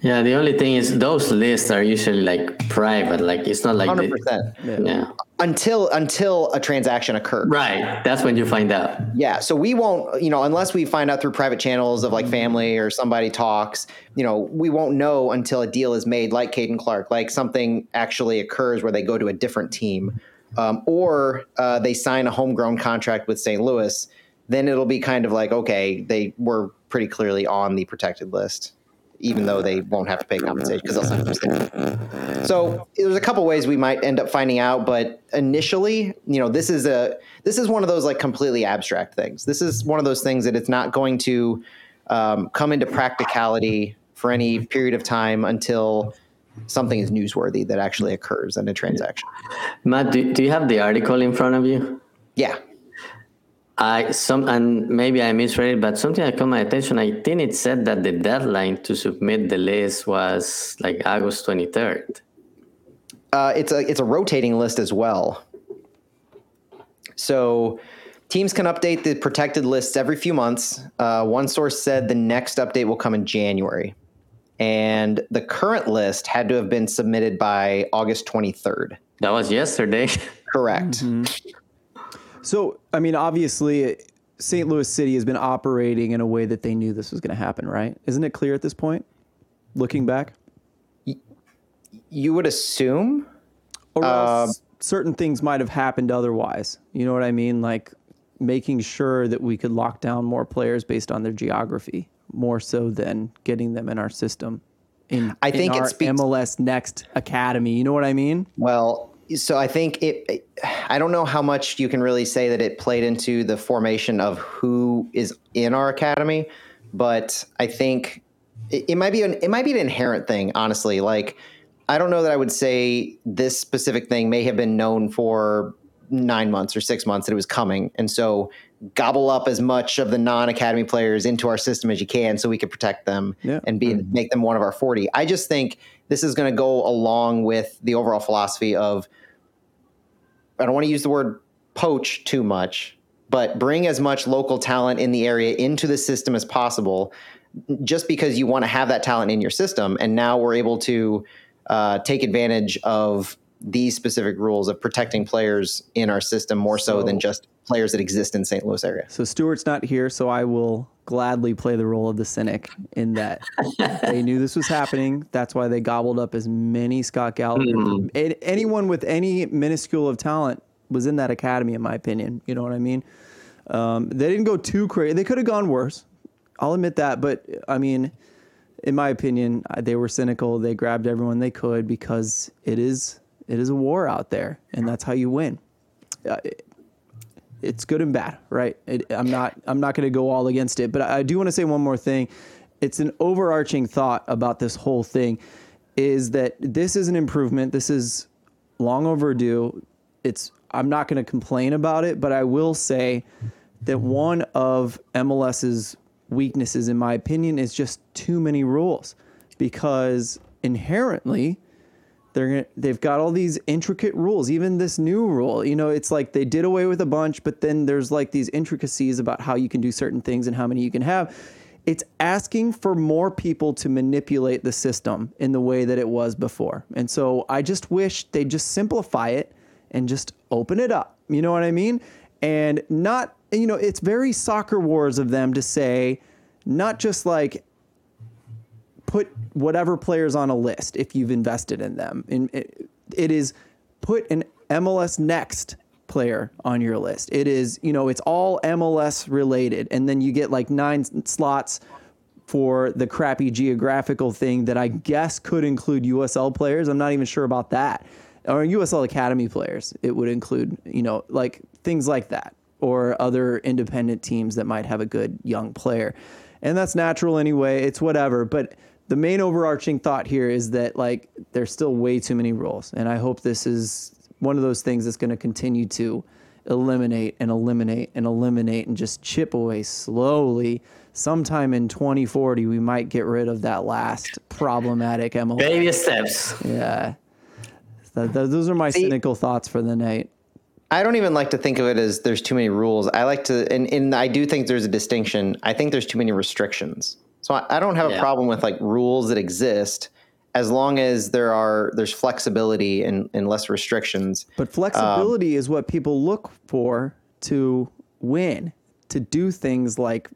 Yeah, the only thing is those lists are usually like private. Like it's not like hundred percent. Yeah. Until until a transaction occurs. Right. That's when you find out. Yeah. So we won't, you know, unless we find out through private channels of like family or somebody talks, you know, we won't know until a deal is made, like Caden Clark, like something actually occurs where they go to a different team um, or uh, they sign a homegrown contract with St. Louis, then it'll be kind of like, okay, they were pretty clearly on the protected list, even though they won't have to pay compensation because they'll sign So there's a couple ways we might end up finding out, but initially, you know, this is a this is one of those like completely abstract things. This is one of those things that it's not going to um, come into practicality for any period of time until something is newsworthy that actually occurs in a transaction. Matt, do, do you have the article in front of you? Yeah. I some and maybe I misread it, but something that caught my attention. I think it said that the deadline to submit the list was like August twenty third. Uh, it's a it's a rotating list as well. So teams can update the protected lists every few months. Uh, one source said the next update will come in January, and the current list had to have been submitted by August twenty third. That was yesterday. Correct. So, I mean, obviously, St. Louis City has been operating in a way that they knew this was going to happen, right? Isn't it clear at this point, looking back? You would assume. Or else um, certain things might have happened otherwise. You know what I mean? Like making sure that we could lock down more players based on their geography, more so than getting them in our system. In, I in think it our speaks- MLS Next Academy. You know what I mean? Well, so I think it, I don't know how much you can really say that it played into the formation of who is in our academy, but I think it, it might be an it might be an inherent thing, honestly. Like I don't know that I would say this specific thing may have been known for nine months or six months that it was coming, and so gobble up as much of the non-academy players into our system as you can so we can protect them Yeah. and be mm-hmm. make them one of our 40 i just think this is going to go along with the overall philosophy of i don't want to use the word poach too much but bring as much local talent in the area into the system as possible just because you want to have that talent in your system. And now we're able to uh, take advantage of these specific rules of protecting players in our system more so, So- than just players that exist in st louis area So Stuart's not here, so I will gladly play the role of the cynic in that they knew this was happening. That's why they gobbled up as many Scott Gallagher. A- Anyone with any minuscule of talent was in that academy, in my opinion. You know what I mean? Um, they didn't go too crazy. They could have gone worse. I'll admit that, but I mean, in my opinion, they were cynical. They grabbed everyone they could because it is it is a war out there, and that's how you win it's good and bad, right? It, I'm not I'm not going to go all against it, but I, I do want to say one more thing. It's an overarching thought about this whole thing is that this is an improvement. This is long overdue. It's I'm not going to complain about it, but I will say that one of MLS's weaknesses in my opinion is just too many rules because inherently they're gonna, they've got all these intricate rules even this new rule you know it's like they did away with a bunch but then there's like these intricacies about how you can do certain things and how many you can have. It's asking for more people to manipulate the system in the way that it was before. And so i just wish they'd just simplify it and just open it up you know what i mean? And not you know it's very soccer wars of them to say not just like put whatever players on a list if you've invested in them. And it, it is put an MLS next player on your list. It is, you know, it's all MLS related. And then you get like nine slots for the crappy geographical thing that I guess could include USL players. I'm not even sure about that. Or USL Academy players. It would include, you know, like things like that or other independent teams that might have a good young player. And that's natural anyway. It's whatever. But the main overarching thought here is that like there's still way too many rules. And I hope this is one of those things that's going to continue to eliminate and eliminate and eliminate and just chip away slowly. Sometime in 2040, we might get rid of that last problematic MLS. Baby steps. Yeah. Th- th- those are my See- cynical thoughts for the night. I don't even like to think of it as there's too many rules. I like to, and, and I do think there's a distinction. I think there's too many restrictions. So I, I don't have a problem with like rules that exist as long as there are there's flexibility and, and less restrictions. But flexibility um, is what people look for to win, to do things like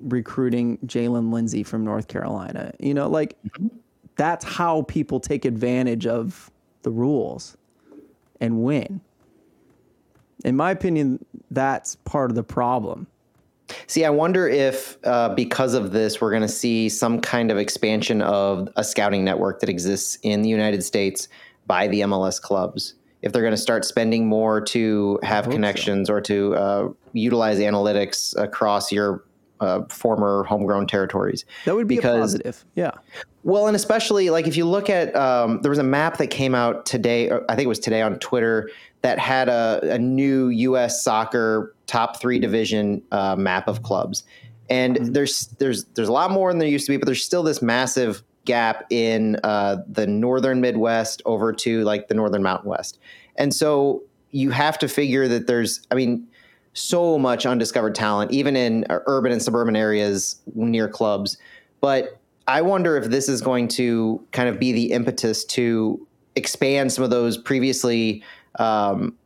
recruiting Jaylin Lindsey from North Carolina. You know, like mm-hmm. that's how people take advantage of the rules and win. In my opinion, that's part of the problem. See, I wonder if uh, because of this, we're going to see some kind of expansion of a scouting network that exists in the United States by the MLS clubs. If they're going to start spending more to have hope so. connections or to uh, utilize analytics across your uh, former homegrown territories. That would be because, a positive. Yeah. Well, and especially like if you look at um, there was a map that came out today. I think it was today on Twitter that had a, a new U.S. soccer top three division uh, map of clubs, and mm-hmm. there's there's there's a lot more than there used to be, but there's still this massive gap in uh, the northern Midwest over to like the northern Mountain West, and so you have to figure that there's, I mean, so much undiscovered talent, even in urban and suburban areas near clubs, but I wonder if this is going to kind of be the impetus to expand some of those previously um,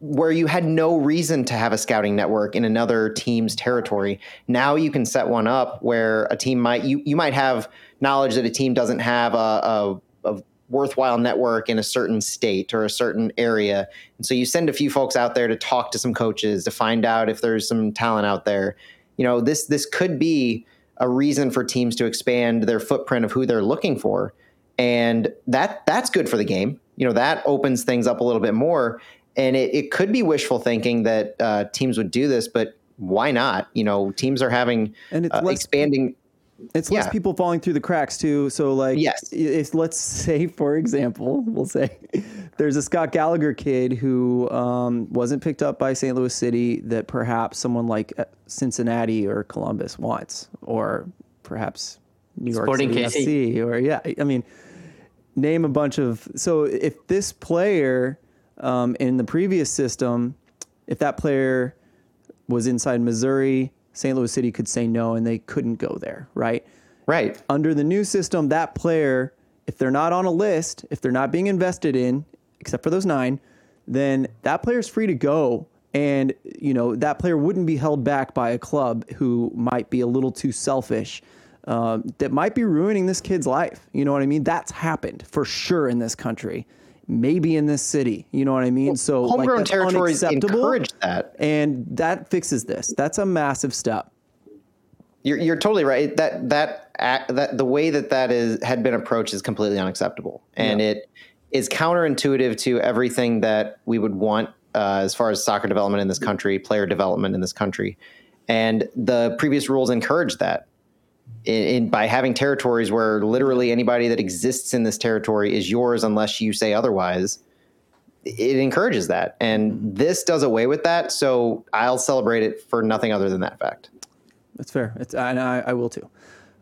where you had no reason to have a scouting network in another team's territory. Now you can set one up where a team might you you might have knowledge that a team doesn't have a, a, a worthwhile network in a certain state or a certain area, and so you send a few folks out there to talk to some coaches to find out if there's some talent out there. You know this this could be a reason for teams to expand their footprint of who they're looking for, and that that's good for the game you know that opens things up a little bit more. And it, it could be wishful thinking that uh, teams would do this but why not? You know teams are having and it's uh, less, expanding it's less yeah. people falling through the cracks too. So like yes. if let's say for example we'll say there's a scott gallagher kid who um, wasn't picked up by st louis city that perhaps someone like uh, cincinnati or columbus wants or perhaps new york Sporting city FC, or yeah i mean name a bunch of. So if this player um, in the previous system, if that player was inside Missouri, St. Louis City could say no and they couldn't go there, right? Right. Under the new system, that player, if they're not on a list, if they're not being invested in, except for those nine, then that player is free to go. And, you know, that player wouldn't be held back by a club who might be a little too selfish um, that might be ruining this kid's life. You know what I mean? That's happened for sure in this country, maybe in this city. You know what I mean? Well, so homegrown like, territories encourage that, and that fixes this. That's a massive step. You're, you're totally right. That that that the way that that is had been approached is completely unacceptable, and yeah. it is counterintuitive to everything that we would want uh, as far as soccer development in this country, player development in this country, and the previous rules encourage that in, in, by having territories where literally anybody that exists in this territory is yours unless you say otherwise it encourages that. And this does away with that. So i'll celebrate it for nothing other than that fact. That's fair. It's, and I, I will too.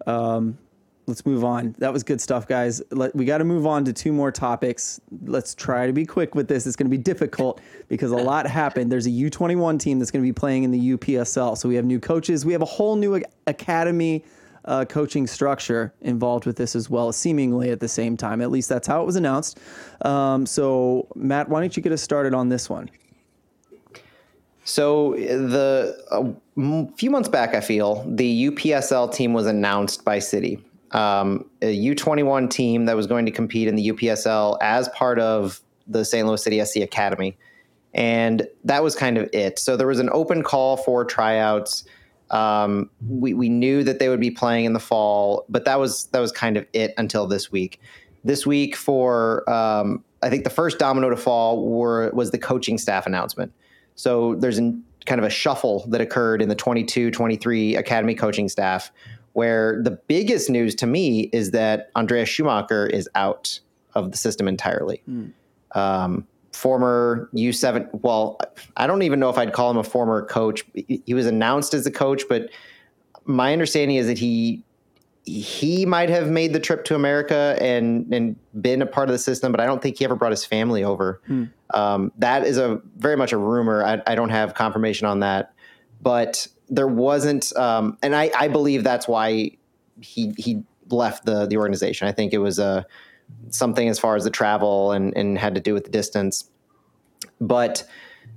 Um, let's move on. That was good stuff guys. Let, we got to move on to two more topics. Let's try to be quick with this. It's going to be difficult because a lot happened. There's a u21 team that's going to be playing in the upsl so we have new coaches. We have a whole new academy uh, coaching structure involved with this as well, seemingly at the same time. At least that's how it was announced. Um, so, Matt, why don't you get us started on this one? So, the a few months back, I feel the UPSL team was announced by City. Um, a U21 team that was going to compete in the UPSL as part of the St. Louis City SC Academy. And that was kind of it. So there was an open call for tryouts. Um, we we knew that they would be playing in the fall, but that was that was kind of it until this week. This week for um, I think the first domino to fall were was the coaching staff announcement. So there's an, kind of a shuffle that occurred in the 22-23 academy coaching staff where the biggest news to me is that Andreas Schumacher is out of the system entirely. Mm. Um, former U7. Well, I don't even know if I'd call him a former coach. He was announced as a coach, but my understanding is that he he might have made the trip to America and and been a part of the system, but I don't think he ever brought his family over. Hmm. Um, that is a very much a rumor. I, I, don't have confirmation on that, but there wasn't, um, and I, I believe that's why he he left the the organization. I think it was a something as far as the travel and, and had to do with the distance. But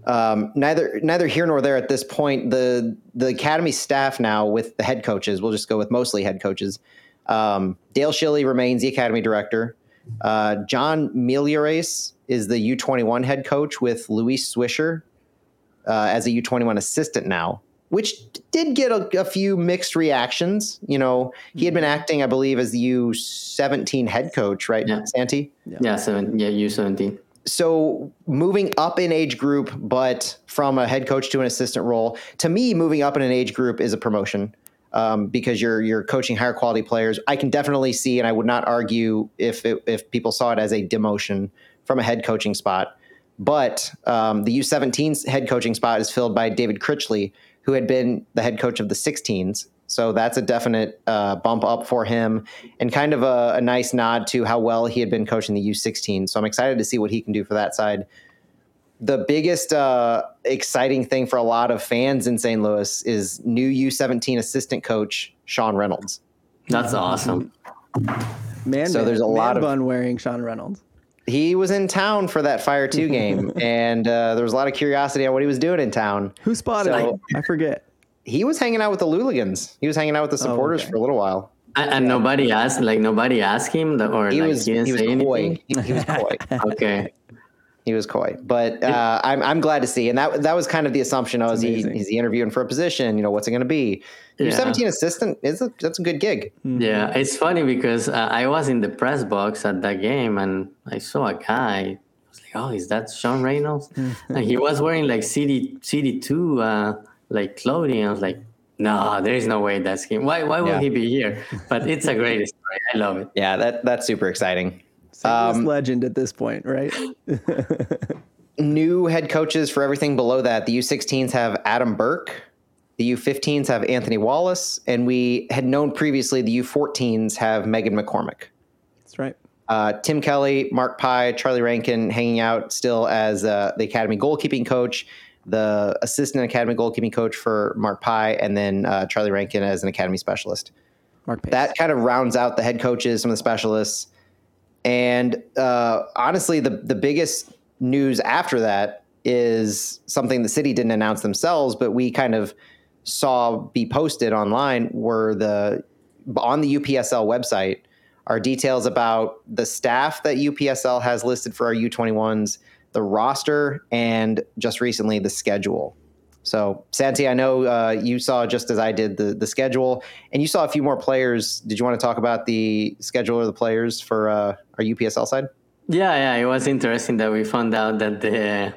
um, neither neither here nor there at this point. The the academy staff now with the head coaches, we'll just go with mostly head coaches. Um, Dale Schilly remains the academy director. Uh, John Meliorace is the U21 head coach with Luis Swisher uh, as a U21 assistant now which did get a, a, few mixed reactions. You know, he had been mm-hmm. acting, I believe, as the U17 head coach, right, yeah. Santi? Yeah, yeah, seven, yeah, U17. so moving up in age group, but from a head coach to an assistant role, to me, moving up in an age group is a promotion um, because you're you're coaching higher quality players. I can definitely see, and I would not argue if it, if people saw it as a demotion from a head coaching spot. But um, the U17's head coaching spot is filled by David Critchley, who had been the head coach of the 16s. So that's a definite uh, bump up for him and kind of a, a, nice nod to how well he had been coaching the U16. So I'm excited to see what he can do for that side. The biggest uh, exciting thing for a lot of fans in St. Louis is new U17 assistant coach Sean Reynolds. That's awesome. Man, so there's a man lot of bun wearing Sean Reynolds. He was in town for that Fire Two game, and uh, there was a lot of curiosity on what he was doing in town. Who spotted So- him? I forget. He was hanging out with the Looligans. He was hanging out with the supporters okay. for a little while. And, and nobody asked, like nobody asked him, the- or He like was he didn't he was say coy. anything. He, he was coy. Okay. He was coy, but uh, I'm I'm glad to see, and that that was kind of the assumption. I was he, is he interviewing for a position? You know, what's it going to be? Your Yeah. 17 assistant is a, that's a good gig. Yeah, it's funny because uh, I was in the press box at that game and I saw a guy. I was like, "Oh, is that Sean Reynolds?" and he was wearing like CD CD two uh, like clothing. I was like, "No, there is no way that's him. Why why would Yeah. he be here?" But it's a great story. I love it. Yeah, that that's super exciting. Um, legend at this point, right? New head coaches for everything below that. The U16s have Adam Burke. The U15s have Anthony Wallace, and we had known previously the U14s have Megan McCormick. That's right. Uh, Tim Kelly, Mark Pye, Charlie Rankin hanging out still as uh, the academy goalkeeping coach, the assistant academy goalkeeping coach for Mark Pye, and then uh, Charlie Rankin as an academy specialist. Mark Pace. That kind of rounds out the head coaches, some of the specialists, and uh, honestly, the the biggest news after that is something the city didn't announce themselves, but we kind of saw be posted online were the on the UPSL website are details about the staff that UPSL has listed for our U21s, the roster, and just recently the schedule. So, Santi, I know uh, you saw just as I did the the schedule, and you saw a few more players. Did you want to talk about the schedule of the players for uh, our UPSL side? Yeah, yeah, it was interesting that we found out that the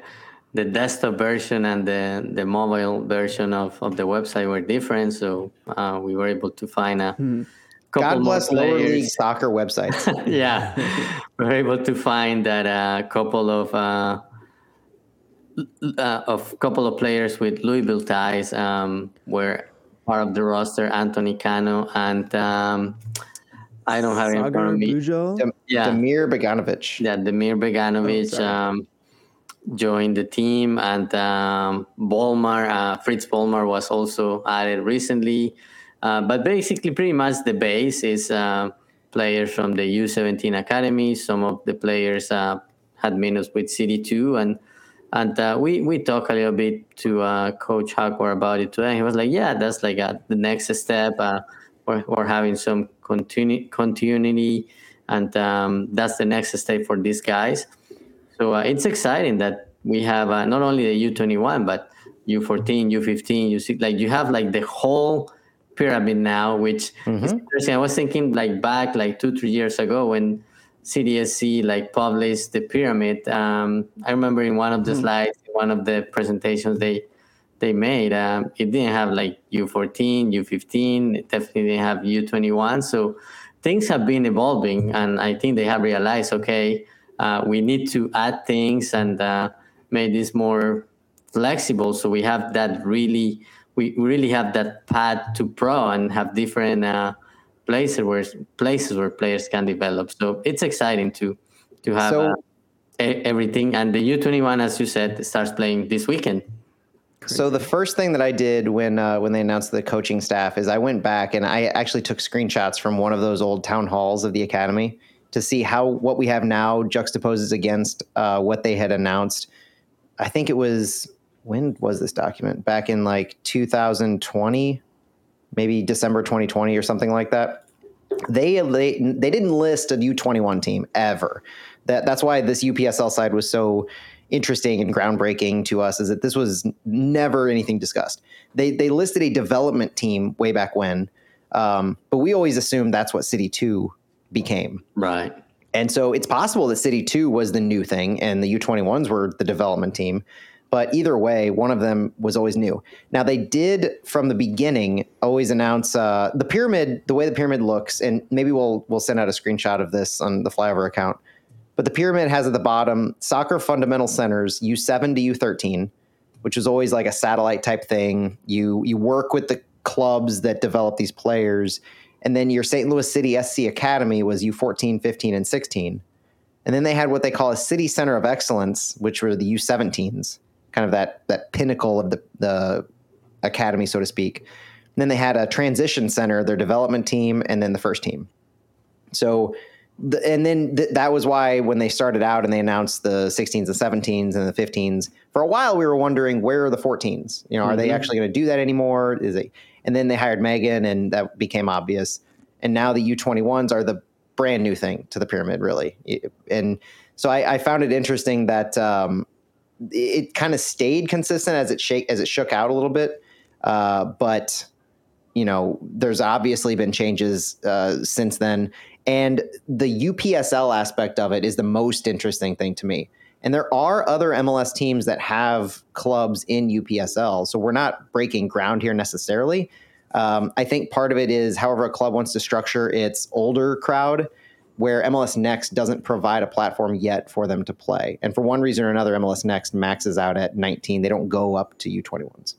the desktop version and the, the mobile version of, of the website were different. So uh, we were able to find a couple God more bless lower league soccer websites. yeah, we were able to find that a couple of uh, l- uh, of couple of players with Louisville ties um, were part of the roster. Anthony Cano and um, I don't have it in front Sagar of me. Bujo. Dem- Yeah. Demir Boganovic. Yeah, Demir Beganovic Oh, um, joined the team, and um, Bolmar, uh, Fritz Bolmar was also added recently. Uh, but basically, pretty much the base is uh, players from the U17 academy. Some of the players uh, had minutes with CD2, and and uh, we we talked a little bit to uh, Coach Hackworth about it today. He was like, "Yeah, that's like uh the next step. Uh, we're, we're having some continu- continuity, and um, that's the next step for these guys." So uh, it's exciting that we have uh, not only the U21 but U14, U15, U6. Like you have like the whole pyramid now, which is interesting. I was thinking like back like two three years ago when CDSC like published the pyramid. Um, I remember in one of the slides, one of the presentations they they made, um, it didn't have like U14, U15. It definitely didn't have U21. So things have been evolving, and I think they have realized, okay, uh, we need to add things and uh, make this more flexible. So we have that really, we really have that path to pro and have different uh, places where places where players can develop. So it's exciting to to have So- uh, e- everything. And the U21, as you said, starts playing this weekend. So the first thing that I did when uh, when they announced the coaching staff is I went back and I actually took screenshots from one of those old town halls of the academy to see how what we have now juxtaposes against uh, what they had announced. I think it was when was this document back in like 2020, maybe December 2020 or something like that. They they, they didn't list a U21 team ever. That that's why this UPSL side was so interesting and groundbreaking to us is that this was never anything discussed. They they listed a development team way back when, um, but we always assumed that's what City Two became. Right. And so it's possible that City 2 was the new thing and the U21s were the development team. But either way, one of them was always new. Now, they did from the beginning always announce uh, the pyramid, the way the pyramid looks, and maybe we'll, we'll send out a screenshot of this on the flyover account. But the pyramid has at the bottom soccer fundamental centers, U7 to U13, which is always like a satellite type thing. You you work with the clubs that develop these players and then your St. Louis City SC Academy was U14, 15, and 16. And then they had what they call a City Center of Excellence, which were the U17s, kind of that that pinnacle of the, the academy, so to speak. And then they had a transition center, their development team, and then the first team. So, the, and then th- that was why when they started out and they announced the 16s and 17s and the 15s, for a while we were wondering where are the 14s? You know, are mm-hmm. they actually going to do that anymore? Is it? And then they hired Megan, and that became obvious. And now the U21s are the brand new thing to the pyramid, really. And so I, I found it interesting that um, it kind of stayed consistent as it shake as it shook out a little bit, uh, but you know, there's obviously been changes uh, since then. And the UPSL aspect of it is the most interesting thing to me. And there are other MLS teams that have clubs in UPSL. So we're not breaking ground here necessarily. Um, I think part of it is however a club wants to structure its older crowd, where MLS Next doesn't provide a platform yet for them to play. And for one reason or another, MLS Next maxes out at 19. They don't go up to U21s.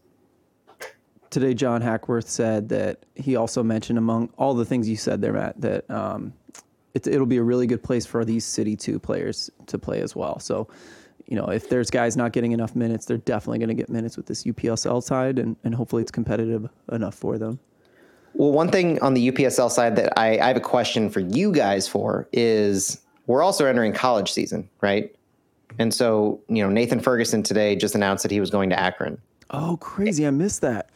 Today, John Hackworth said that he also mentioned among all the things you said there, Matt, that um, it, it'll be a really good place for these City 2 players to play as well. So, you know, if there's guys not getting enough minutes, they're definitely going to get minutes with this UPSL side, and, and hopefully it's competitive enough for them. Well, one thing on the UPSL side that I, I have a question for you guys for is we're also entering college season, right? And so, you know, Nathan Ferguson today just announced that he was going to Akron. Oh, crazy. I missed that.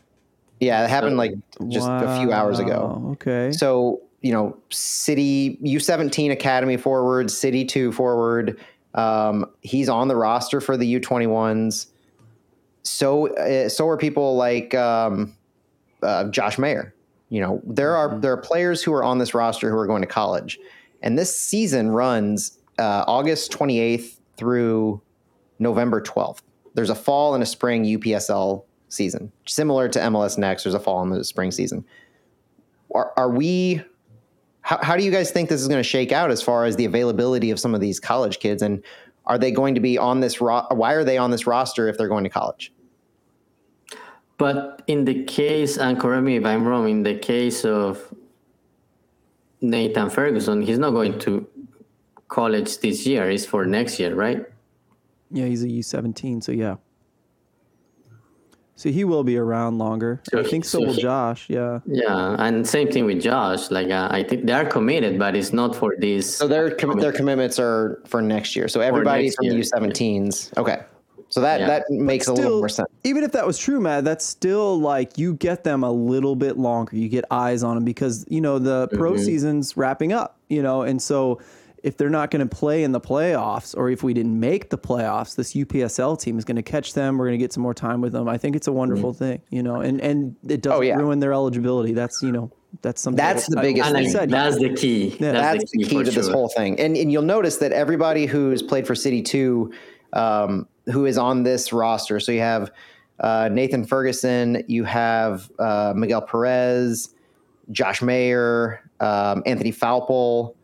Yeah, it happened like just wow. a few hours ago. Okay. So you know, City U17 Academy forward, City 2 forward. Um, he's on the roster for the U21s. So, uh, so are people like um, uh, Josh Mayer. You know, there are mm-hmm. there are players who are on this roster who are going to college, and this season runs uh, August 28th through November 12th. There's a fall and a spring UPSL season, similar to MLS Next. There's a fall and a spring season. Are, are we how, how do you guys think this is going to shake out as far as the availability of some of these college kids? And are they going to be on this? Ro- why are they on this roster if they're going to college? But in the case, and correct me if I'm wrong, in the case of Nathan Ferguson, he's not going to college this year. It's for next year, right? Yeah, he's a U17, so yeah. So he will be around longer. So I think so, so will he, Josh. Yeah. Yeah, and same thing with Josh. Like uh, I think they are committed, but it's not for this. So their com- their commitments are for next year. So everybody from year. U17s. Okay. So that yeah. that makes still, a little more sense. Even if that was true, Matt, that's still like you get them a little bit longer. You get eyes on them because you know the pro mm-hmm. season's wrapping up. You know, and so if they're not going to play in the playoffs or if we didn't make the playoffs, this UPSL team is going to catch them. We're going to get some more time with them. I think it's a wonderful mm-hmm. thing, you know, and, and it doesn't oh, yeah. ruin their eligibility. That's, you know, that's something that's the biggest thing. Said, that's the key. Yeah. That's, that's, the key, key to sure. this whole thing. And, and you'll notice that everybody who's played for City 2, um, who is on this roster. So you have uh, Nathan Ferguson, you have uh, Miguel Perez, Josh Mayer, um, Anthony Faupel,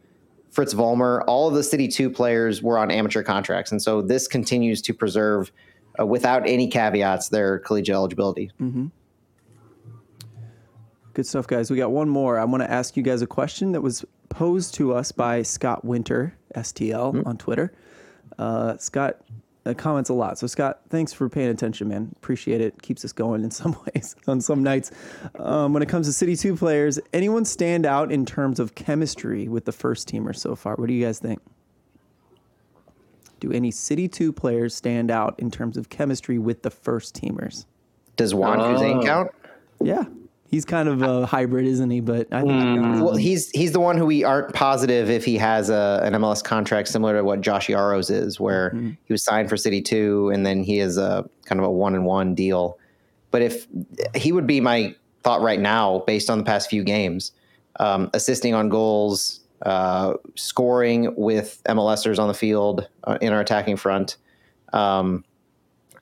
Fritz Vollmer, all of the City 2 players were on amateur contracts. And so this continues to preserve, uh, without any caveats, their collegiate eligibility. Mm-hmm. Good stuff, guys. We got one more. I want to ask you guys a question that was posed to us by Scott Winter, STL, mm-hmm. on Twitter. Uh, Scott uh, comments a lot. So Scott, thanks for paying attention, man. Appreciate it. Keeps us going in some ways on some nights. Um, when it comes to City Two players, anyone stand out in terms of chemistry with the first teamer so far? What do you guys think? Do any City Two players stand out in terms of chemistry with the first teamers? Does Juan oh. count? Yeah, he's kind of a hybrid, isn't he? But I think mm. well, he's he's the one who we aren't positive if he has a, an MLS contract similar to what Josh Yaros is, where mm-hmm. he was signed for City Two, and then he is a kind of a one and one deal. But if he would be my thought right now, based on the past few games, um, assisting on goals, uh, scoring with MLSers on the field uh, in our attacking front. Um,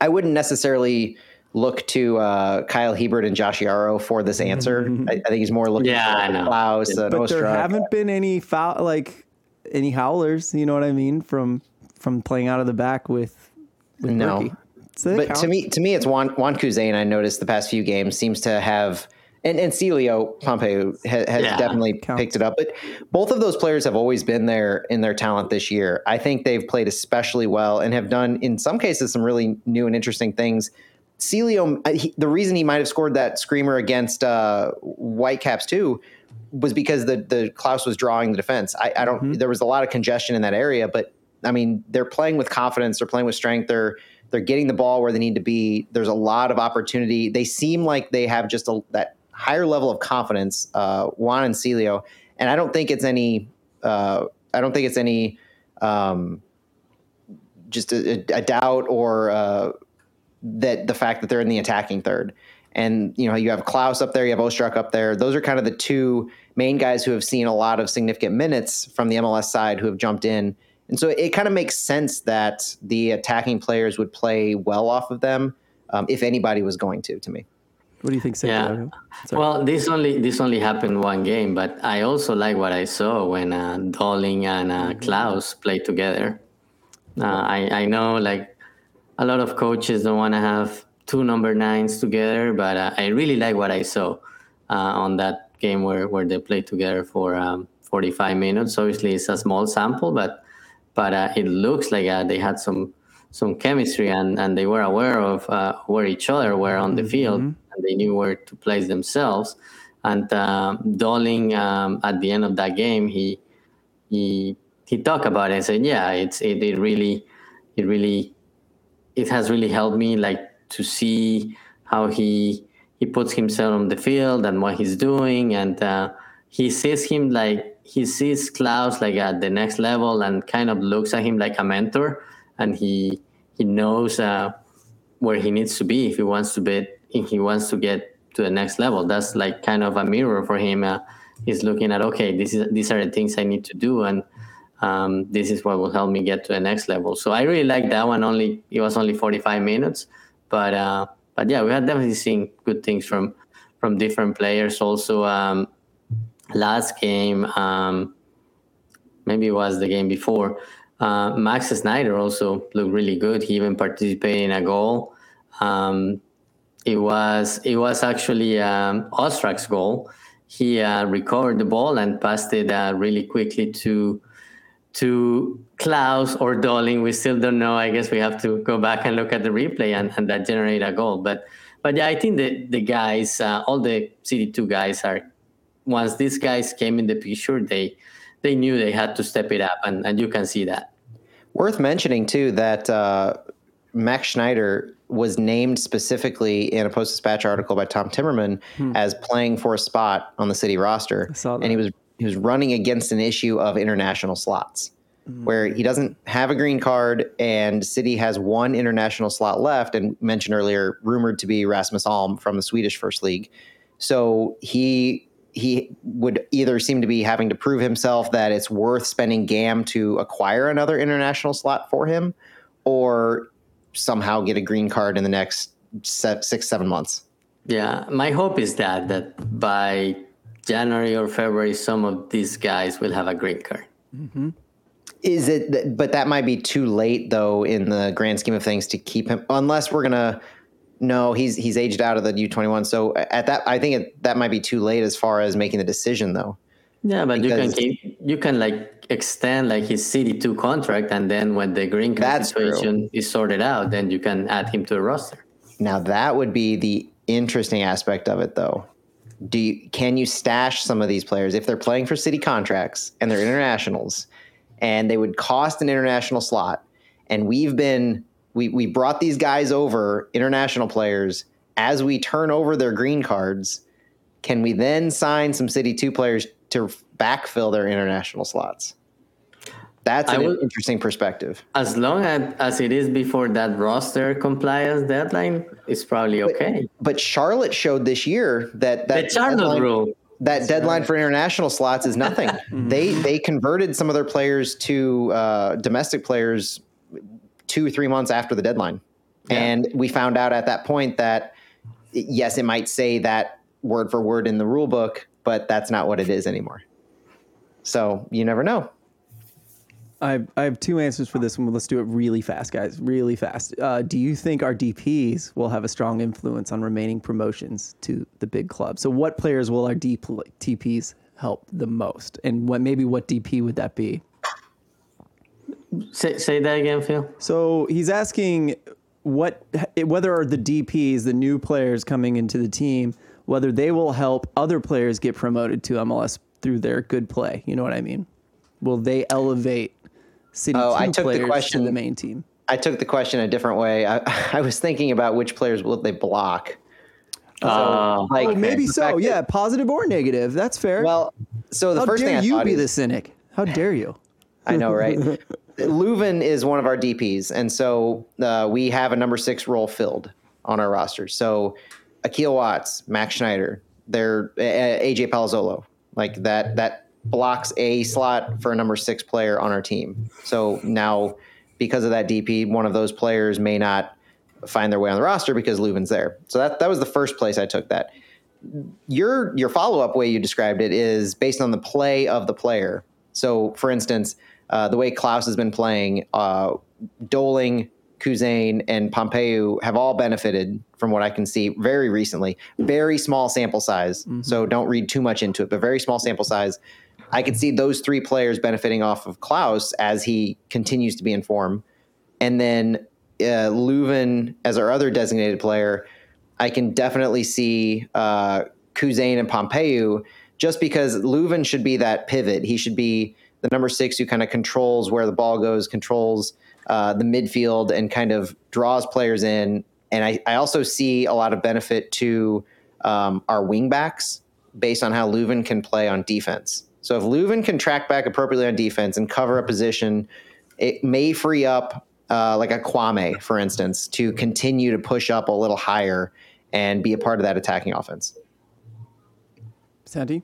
I wouldn't necessarily look to uh, Kyle Hiebert and Josh Yaro for this answer. I, I think he's more looking Yeah, I for know. Klauss and but there haven't been any foul like any howlers. You know what I mean from from playing out of the back with, with No. Bürki. So but counts. to me, to me, it's Juan Juan Kuzain. I noticed the past few games seems to have, and and Celio Pompeu has, has Yeah. definitely Counts. picked it up. But both of those players have always been there in their talent this year. I think they've played especially well and have done in some cases some really new and interesting things. Celio, uh, he, the reason he might have scored that screamer against uh, Whitecaps too was because the the Klauss was drawing the defense. I, I don't. There was a lot of congestion in that area, but I mean, they're playing with confidence. They're playing with strength. They're they're getting the ball where they need to be. There's a lot of opportunity. They seem like they have just a, that higher level of confidence. Uh, Juan and Celio, and I don't think it's any. Uh, I don't think it's any. Um, just a, a doubt or uh, that the fact that they're in the attacking third. And you know, you have Klauss up there, you have Ostrak up there. Those are kind of the two main guys who have seen a lot of significant minutes from the MLS side who have jumped in. And so it kind of makes sense that the attacking players would play well off of them um, if anybody was going to. To me, what do you think, Yeah. Sorry. Well, this only this only happened one game, but I also like what I saw when uh, Dolling and uh, Klauss played together. Uh, I I know like a lot of coaches don't want to have two number nines together, but uh, I really like what I saw uh, on that game where, where they played together for um, 45 minutes. Obviously, it's a small sample, but but uh, it looks like uh, they had some some chemistry and, and they were aware of uh, where each other were on the field and they knew where to place themselves. And uh, Dolling, um, at the end of that game, he he he talked about it and said, "Yeah, it's it, it really it really it has really helped me like to see how he he puts himself on the field and what he's doing. And uh, he sees him like he sees Klauss like at the next level and kind of looks at him like a mentor. And he he knows uh, where he needs to be if he wants to be if he wants to get to the next level. That's like kind of a mirror for him. Uh, he's looking at okay this is these are the things I need to do. And um, this is what will help me get to the next level. So I really like that one. Only it was only 45 minutes, but uh, but yeah, we had definitely seen good things from from different players. Also, um, last game, um, maybe it was the game before. Uh, Max Snyder also looked really good. He even participated in a goal. Um, it was it was actually um, Ostrak's goal. He uh, recovered the ball and passed it uh, really quickly to to Klauss or Dolling. We still don't know. I guess we have to go back and look at the replay and, and that generate a goal. But but yeah, I think that the guys, uh, all the City Two guys, are once these guys came in the picture, they they knew they had to step it up, and, and you can see that. worth mentioning too that uh, Max Schneider was named specifically in a Post Dispatch article by Tom Timmerman as playing for a spot on the city roster, saw that. and he was he was running against an issue of international slots, mm. where he doesn't have a green card, and City has one international slot left, and mentioned earlier, rumored to be Rasmus Alm from the Swedish First League. So he he would either seem to be having to prove himself that it's worth spending GAM to acquire another international slot for him, or somehow get a green card in the next six seven months. Yeah, my hope is that that by January or February, some of these guys will have a green card. Mm-hmm. Is it? th- But that might be too late, though, in the grand scheme of things, to keep him. Unless we're gonna. No, he's he's aged out of the U twenty one. So uh, at that, I think it, that might be too late as far as making the decision, though. Yeah, but you can keep, you can like extend like his CD two contract, and then when the green card That's true. situation is sorted out, then you can add him to the roster. Now that would be the interesting aspect of it, though. Do you, can you stash some of these players if they're playing for city contracts and they're internationals, and they would cost an international slot? And we've been we we brought these guys over, international players, as we turn over their green cards. Can we then sign some City Two players to backfill their international slots? That's an will- interesting perspective. As long as, as it is before that roster compliance deadline, it's probably okay. But Charlotte showed this year that that the Charlotte deadline- rule. that deadline for international slots is nothing. they they converted some of their players to uh, domestic players two three months after the deadline, and we found out at that point that yes, it might say that word for word in the rule book, but that's not what it is anymore. So you never know. I have, I have two answers for this one. Let's do it really fast, guys. Really fast. Uh, do you think our DPs will have a strong influence on remaining promotions to the big club? So, what players will our DPs help the most, and what maybe what DP would that be? Say, say that again, Phil. So he's asking what whether are the DPs, the new players coming into the team, whether they will help other players get promoted to MLS through their good play. You know what I mean? Will they elevate City Oh, two I took the question- to the main team? I took the question a different way. I, I was thinking about which players will they block. Uh, Like Oh, maybe so. that- Yeah, positive or negative. That's fair. Well, so the how first dare thing I you thought be is, the cynic? How dare you? I know, right? Löwen is one of our DPs, and so uh, we have a number six role filled on our roster. So Akil Watts, Max Schneider, they're uh, AJ Palazzolo, like that. That blocks a slot for a number six player on our team. So now, because of that DP, one of those players may not find their way on the roster because Löwen's there. So that that was the first place I took that. Your your follow up way you described it is based on the play of the player. So, for instance, uh, the way Klauss has been playing, uh, Doling, Kuzain, and Pompeu have all benefited from what I can see very recently. Very small sample size, so don't read too much into it, but very small sample size. I could see those three players benefiting off of Klauss as he continues to be in form. And then uh, Löwen as our other designated player, I can definitely see uh, Kuzain and Pompeu just because Löwen should be that pivot. He should be the number six who kind of controls where the ball goes, controls uh, the midfield, and kind of draws players in. And I, I also see a lot of benefit to um, our wingbacks based on how Löwen can play on defense. So if Löwen can track back appropriately on defense and cover a position, it may free up uh, like a Kwame, for instance, to continue to push up a little higher and be a part of that attacking offense. Santi?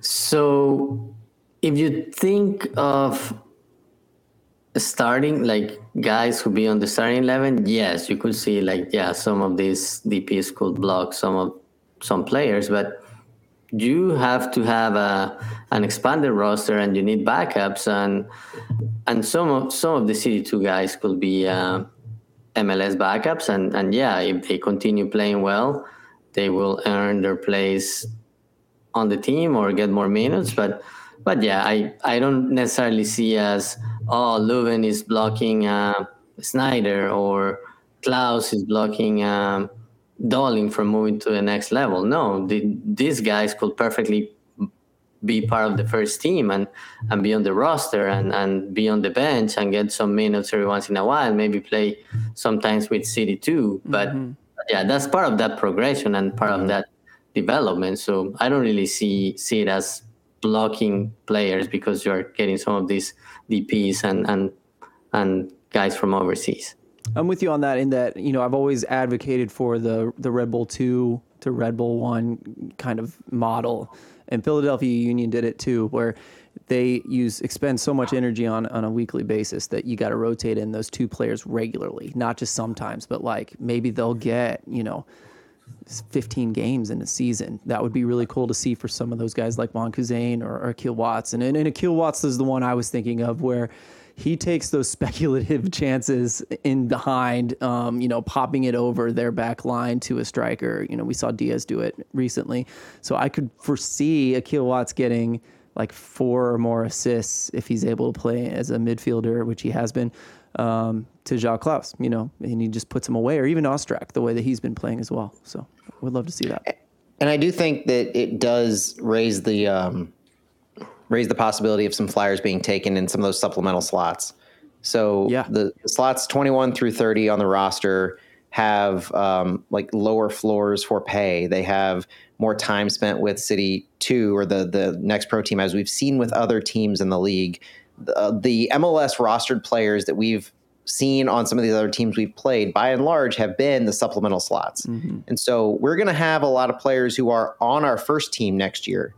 So, if you think of starting like guys who be on the starting eleven, yes, you could see like yeah, some of these DPs could block some of some players, but you have to have a an expanded roster and you need backups and and some of some of the city two guys could be uh, MLS backups and and yeah, if they continue playing well, they will earn their place on the team or get more minutes. But but yeah, I, I don't necessarily see as oh Löwen is blocking uh, Snyder or Klauss is blocking um, Dolling from moving to the next level. No, the, these guys could perfectly be part of the first team and, and be on the roster and, and be on the bench and get some minutes every once in a while, maybe play sometimes with City too. But mm-hmm. yeah, that's part of that progression and part of mm-hmm. that development. So I don't really see see it as blocking players because you're getting some of these DPs and and and guys from overseas. I'm with you on that. In that, you know, I've always advocated for the the Red Bull two to Red Bull one kind of model, and Philadelphia Union did it too, where they use expend so much energy on on a weekly basis that you got to rotate in those two players regularly, not just sometimes, but like maybe they'll get you know. 15 games in a season. That would be really cool to see for some of those guys like Juan Kuzain or, or Akil Watts. And, and, Akil Watts is the one I was thinking of where he takes those speculative chances in behind, um, you know, popping it over their back line to a striker. You know, we saw Diaz do it recently. So I could foresee Akil Watts getting like four or more assists if he's able to play as a midfielder, which he has been, um, to João Klauss, you know, and he just puts him away, or even Ostrak, the way that he's been playing as well. So I would love to see that. And I do think that it does raise the um, raise the possibility of some flyers being taken in some of those supplemental slots. So Yeah. the, the slots 21 through 30 on the roster have um, like lower floors for pay. They have more time spent with City 2 or the the next pro team as we've seen with other teams in the league. The, uh, the MLS rostered players that we've seen on some of these other teams we've played, by and large, have been the supplemental slots. And so we're going to have a lot of players who are on our first team next year,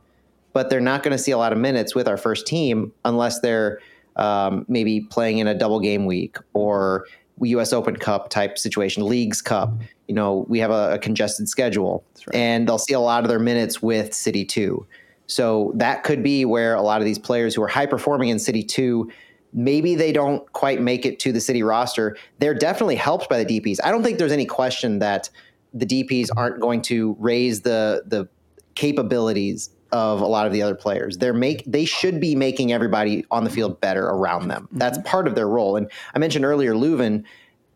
but they're not going to see a lot of minutes with our first team unless they're um, maybe playing in a double game week or U.S. Open Cup type situation, Leagues Cup. You know, we have a, a congested schedule, right. and they'll see a lot of their minutes with City Two. So that could be where a lot of these players who are high performing in City Two, maybe they don't quite make it to the City roster. They're definitely helped by the DPS. I don't think there's any question that the DPS aren't going to raise the the capabilities of a lot of the other players. They're make they should be making everybody on the field better around them. Mm-hmm. That's part of their role. And I mentioned earlier, Löwen,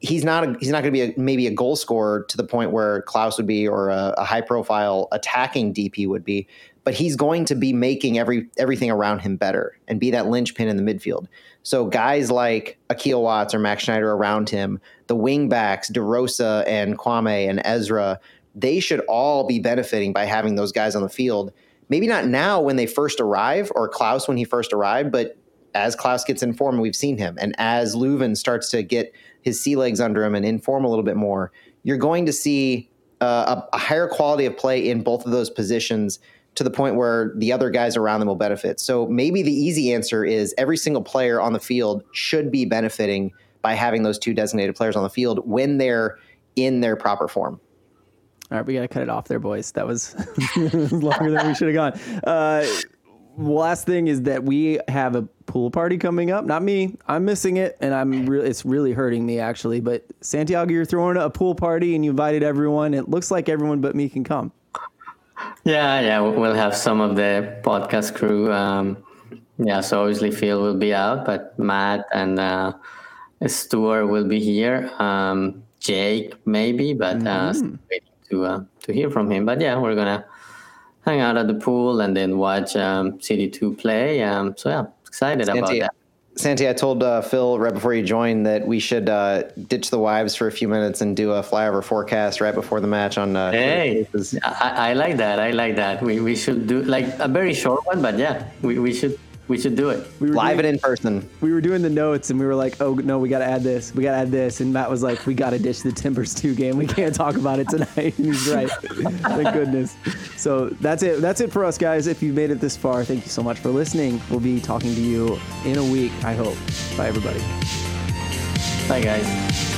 he's not a, he's not going to be a, maybe a goal scorer to the point where Klauss would be or a, a high profile attacking DP would be, but he's going to be making every everything around him better and be that linchpin in the midfield. So guys like Akil Watts or Max Schneider around him, the wing backs, DeRosa and Kwame and Ezra, they should all be benefiting by having those guys on the field. Maybe not now when they first arrive or Klauss when he first arrived, but as Klauss gets in form, we've seen him, and as Löwen starts to get his sea legs under him and inform a little bit more, you're going to see uh, a, a higher quality of play in both of those positions to the point where the other guys around them will benefit. So maybe the easy answer is every single player on the field should be benefiting by having those two designated players on the field when they're in their proper form. All right, we got to cut it off there, boys. That was longer than we should have gone. Uh, last thing is that we have a pool party coming up. Not me. I'm missing it, and I'm really it's really hurting me actually. But Santiago, you're throwing a pool party, and you invited everyone. It looks like everyone but me can come. Yeah, yeah, we'll have some of the podcast crew. Um, yeah, so obviously Phil will be out, but Matt and uh, Stuart will be here. Um, Jake maybe, but uh, still waiting to uh, to hear from him. But yeah, we're gonna hang out at the pool and then watch um, City Two play. Um, so yeah, excited about that. Santi, I told uh, Phil right before you joined that we should uh, ditch the wives for a few minutes and do a flyover forecast right before the match on. Uh, Hey, I, I like that. I like that. We, we should do like a very short one, but yeah, we, we should we should do it. We were live doing, and in person. we were doing the notes, and we were like, "Oh no, we got to add this. We got to add this." And Matt was like, "We got to ditch the Timbers two game. We can't talk about it tonight." And he's right. Thank goodness. So that's it. That's it for us, guys. If you made it this far, thank you so much for listening. We'll be talking to you in a week. I hope. Bye, everybody. Bye, guys.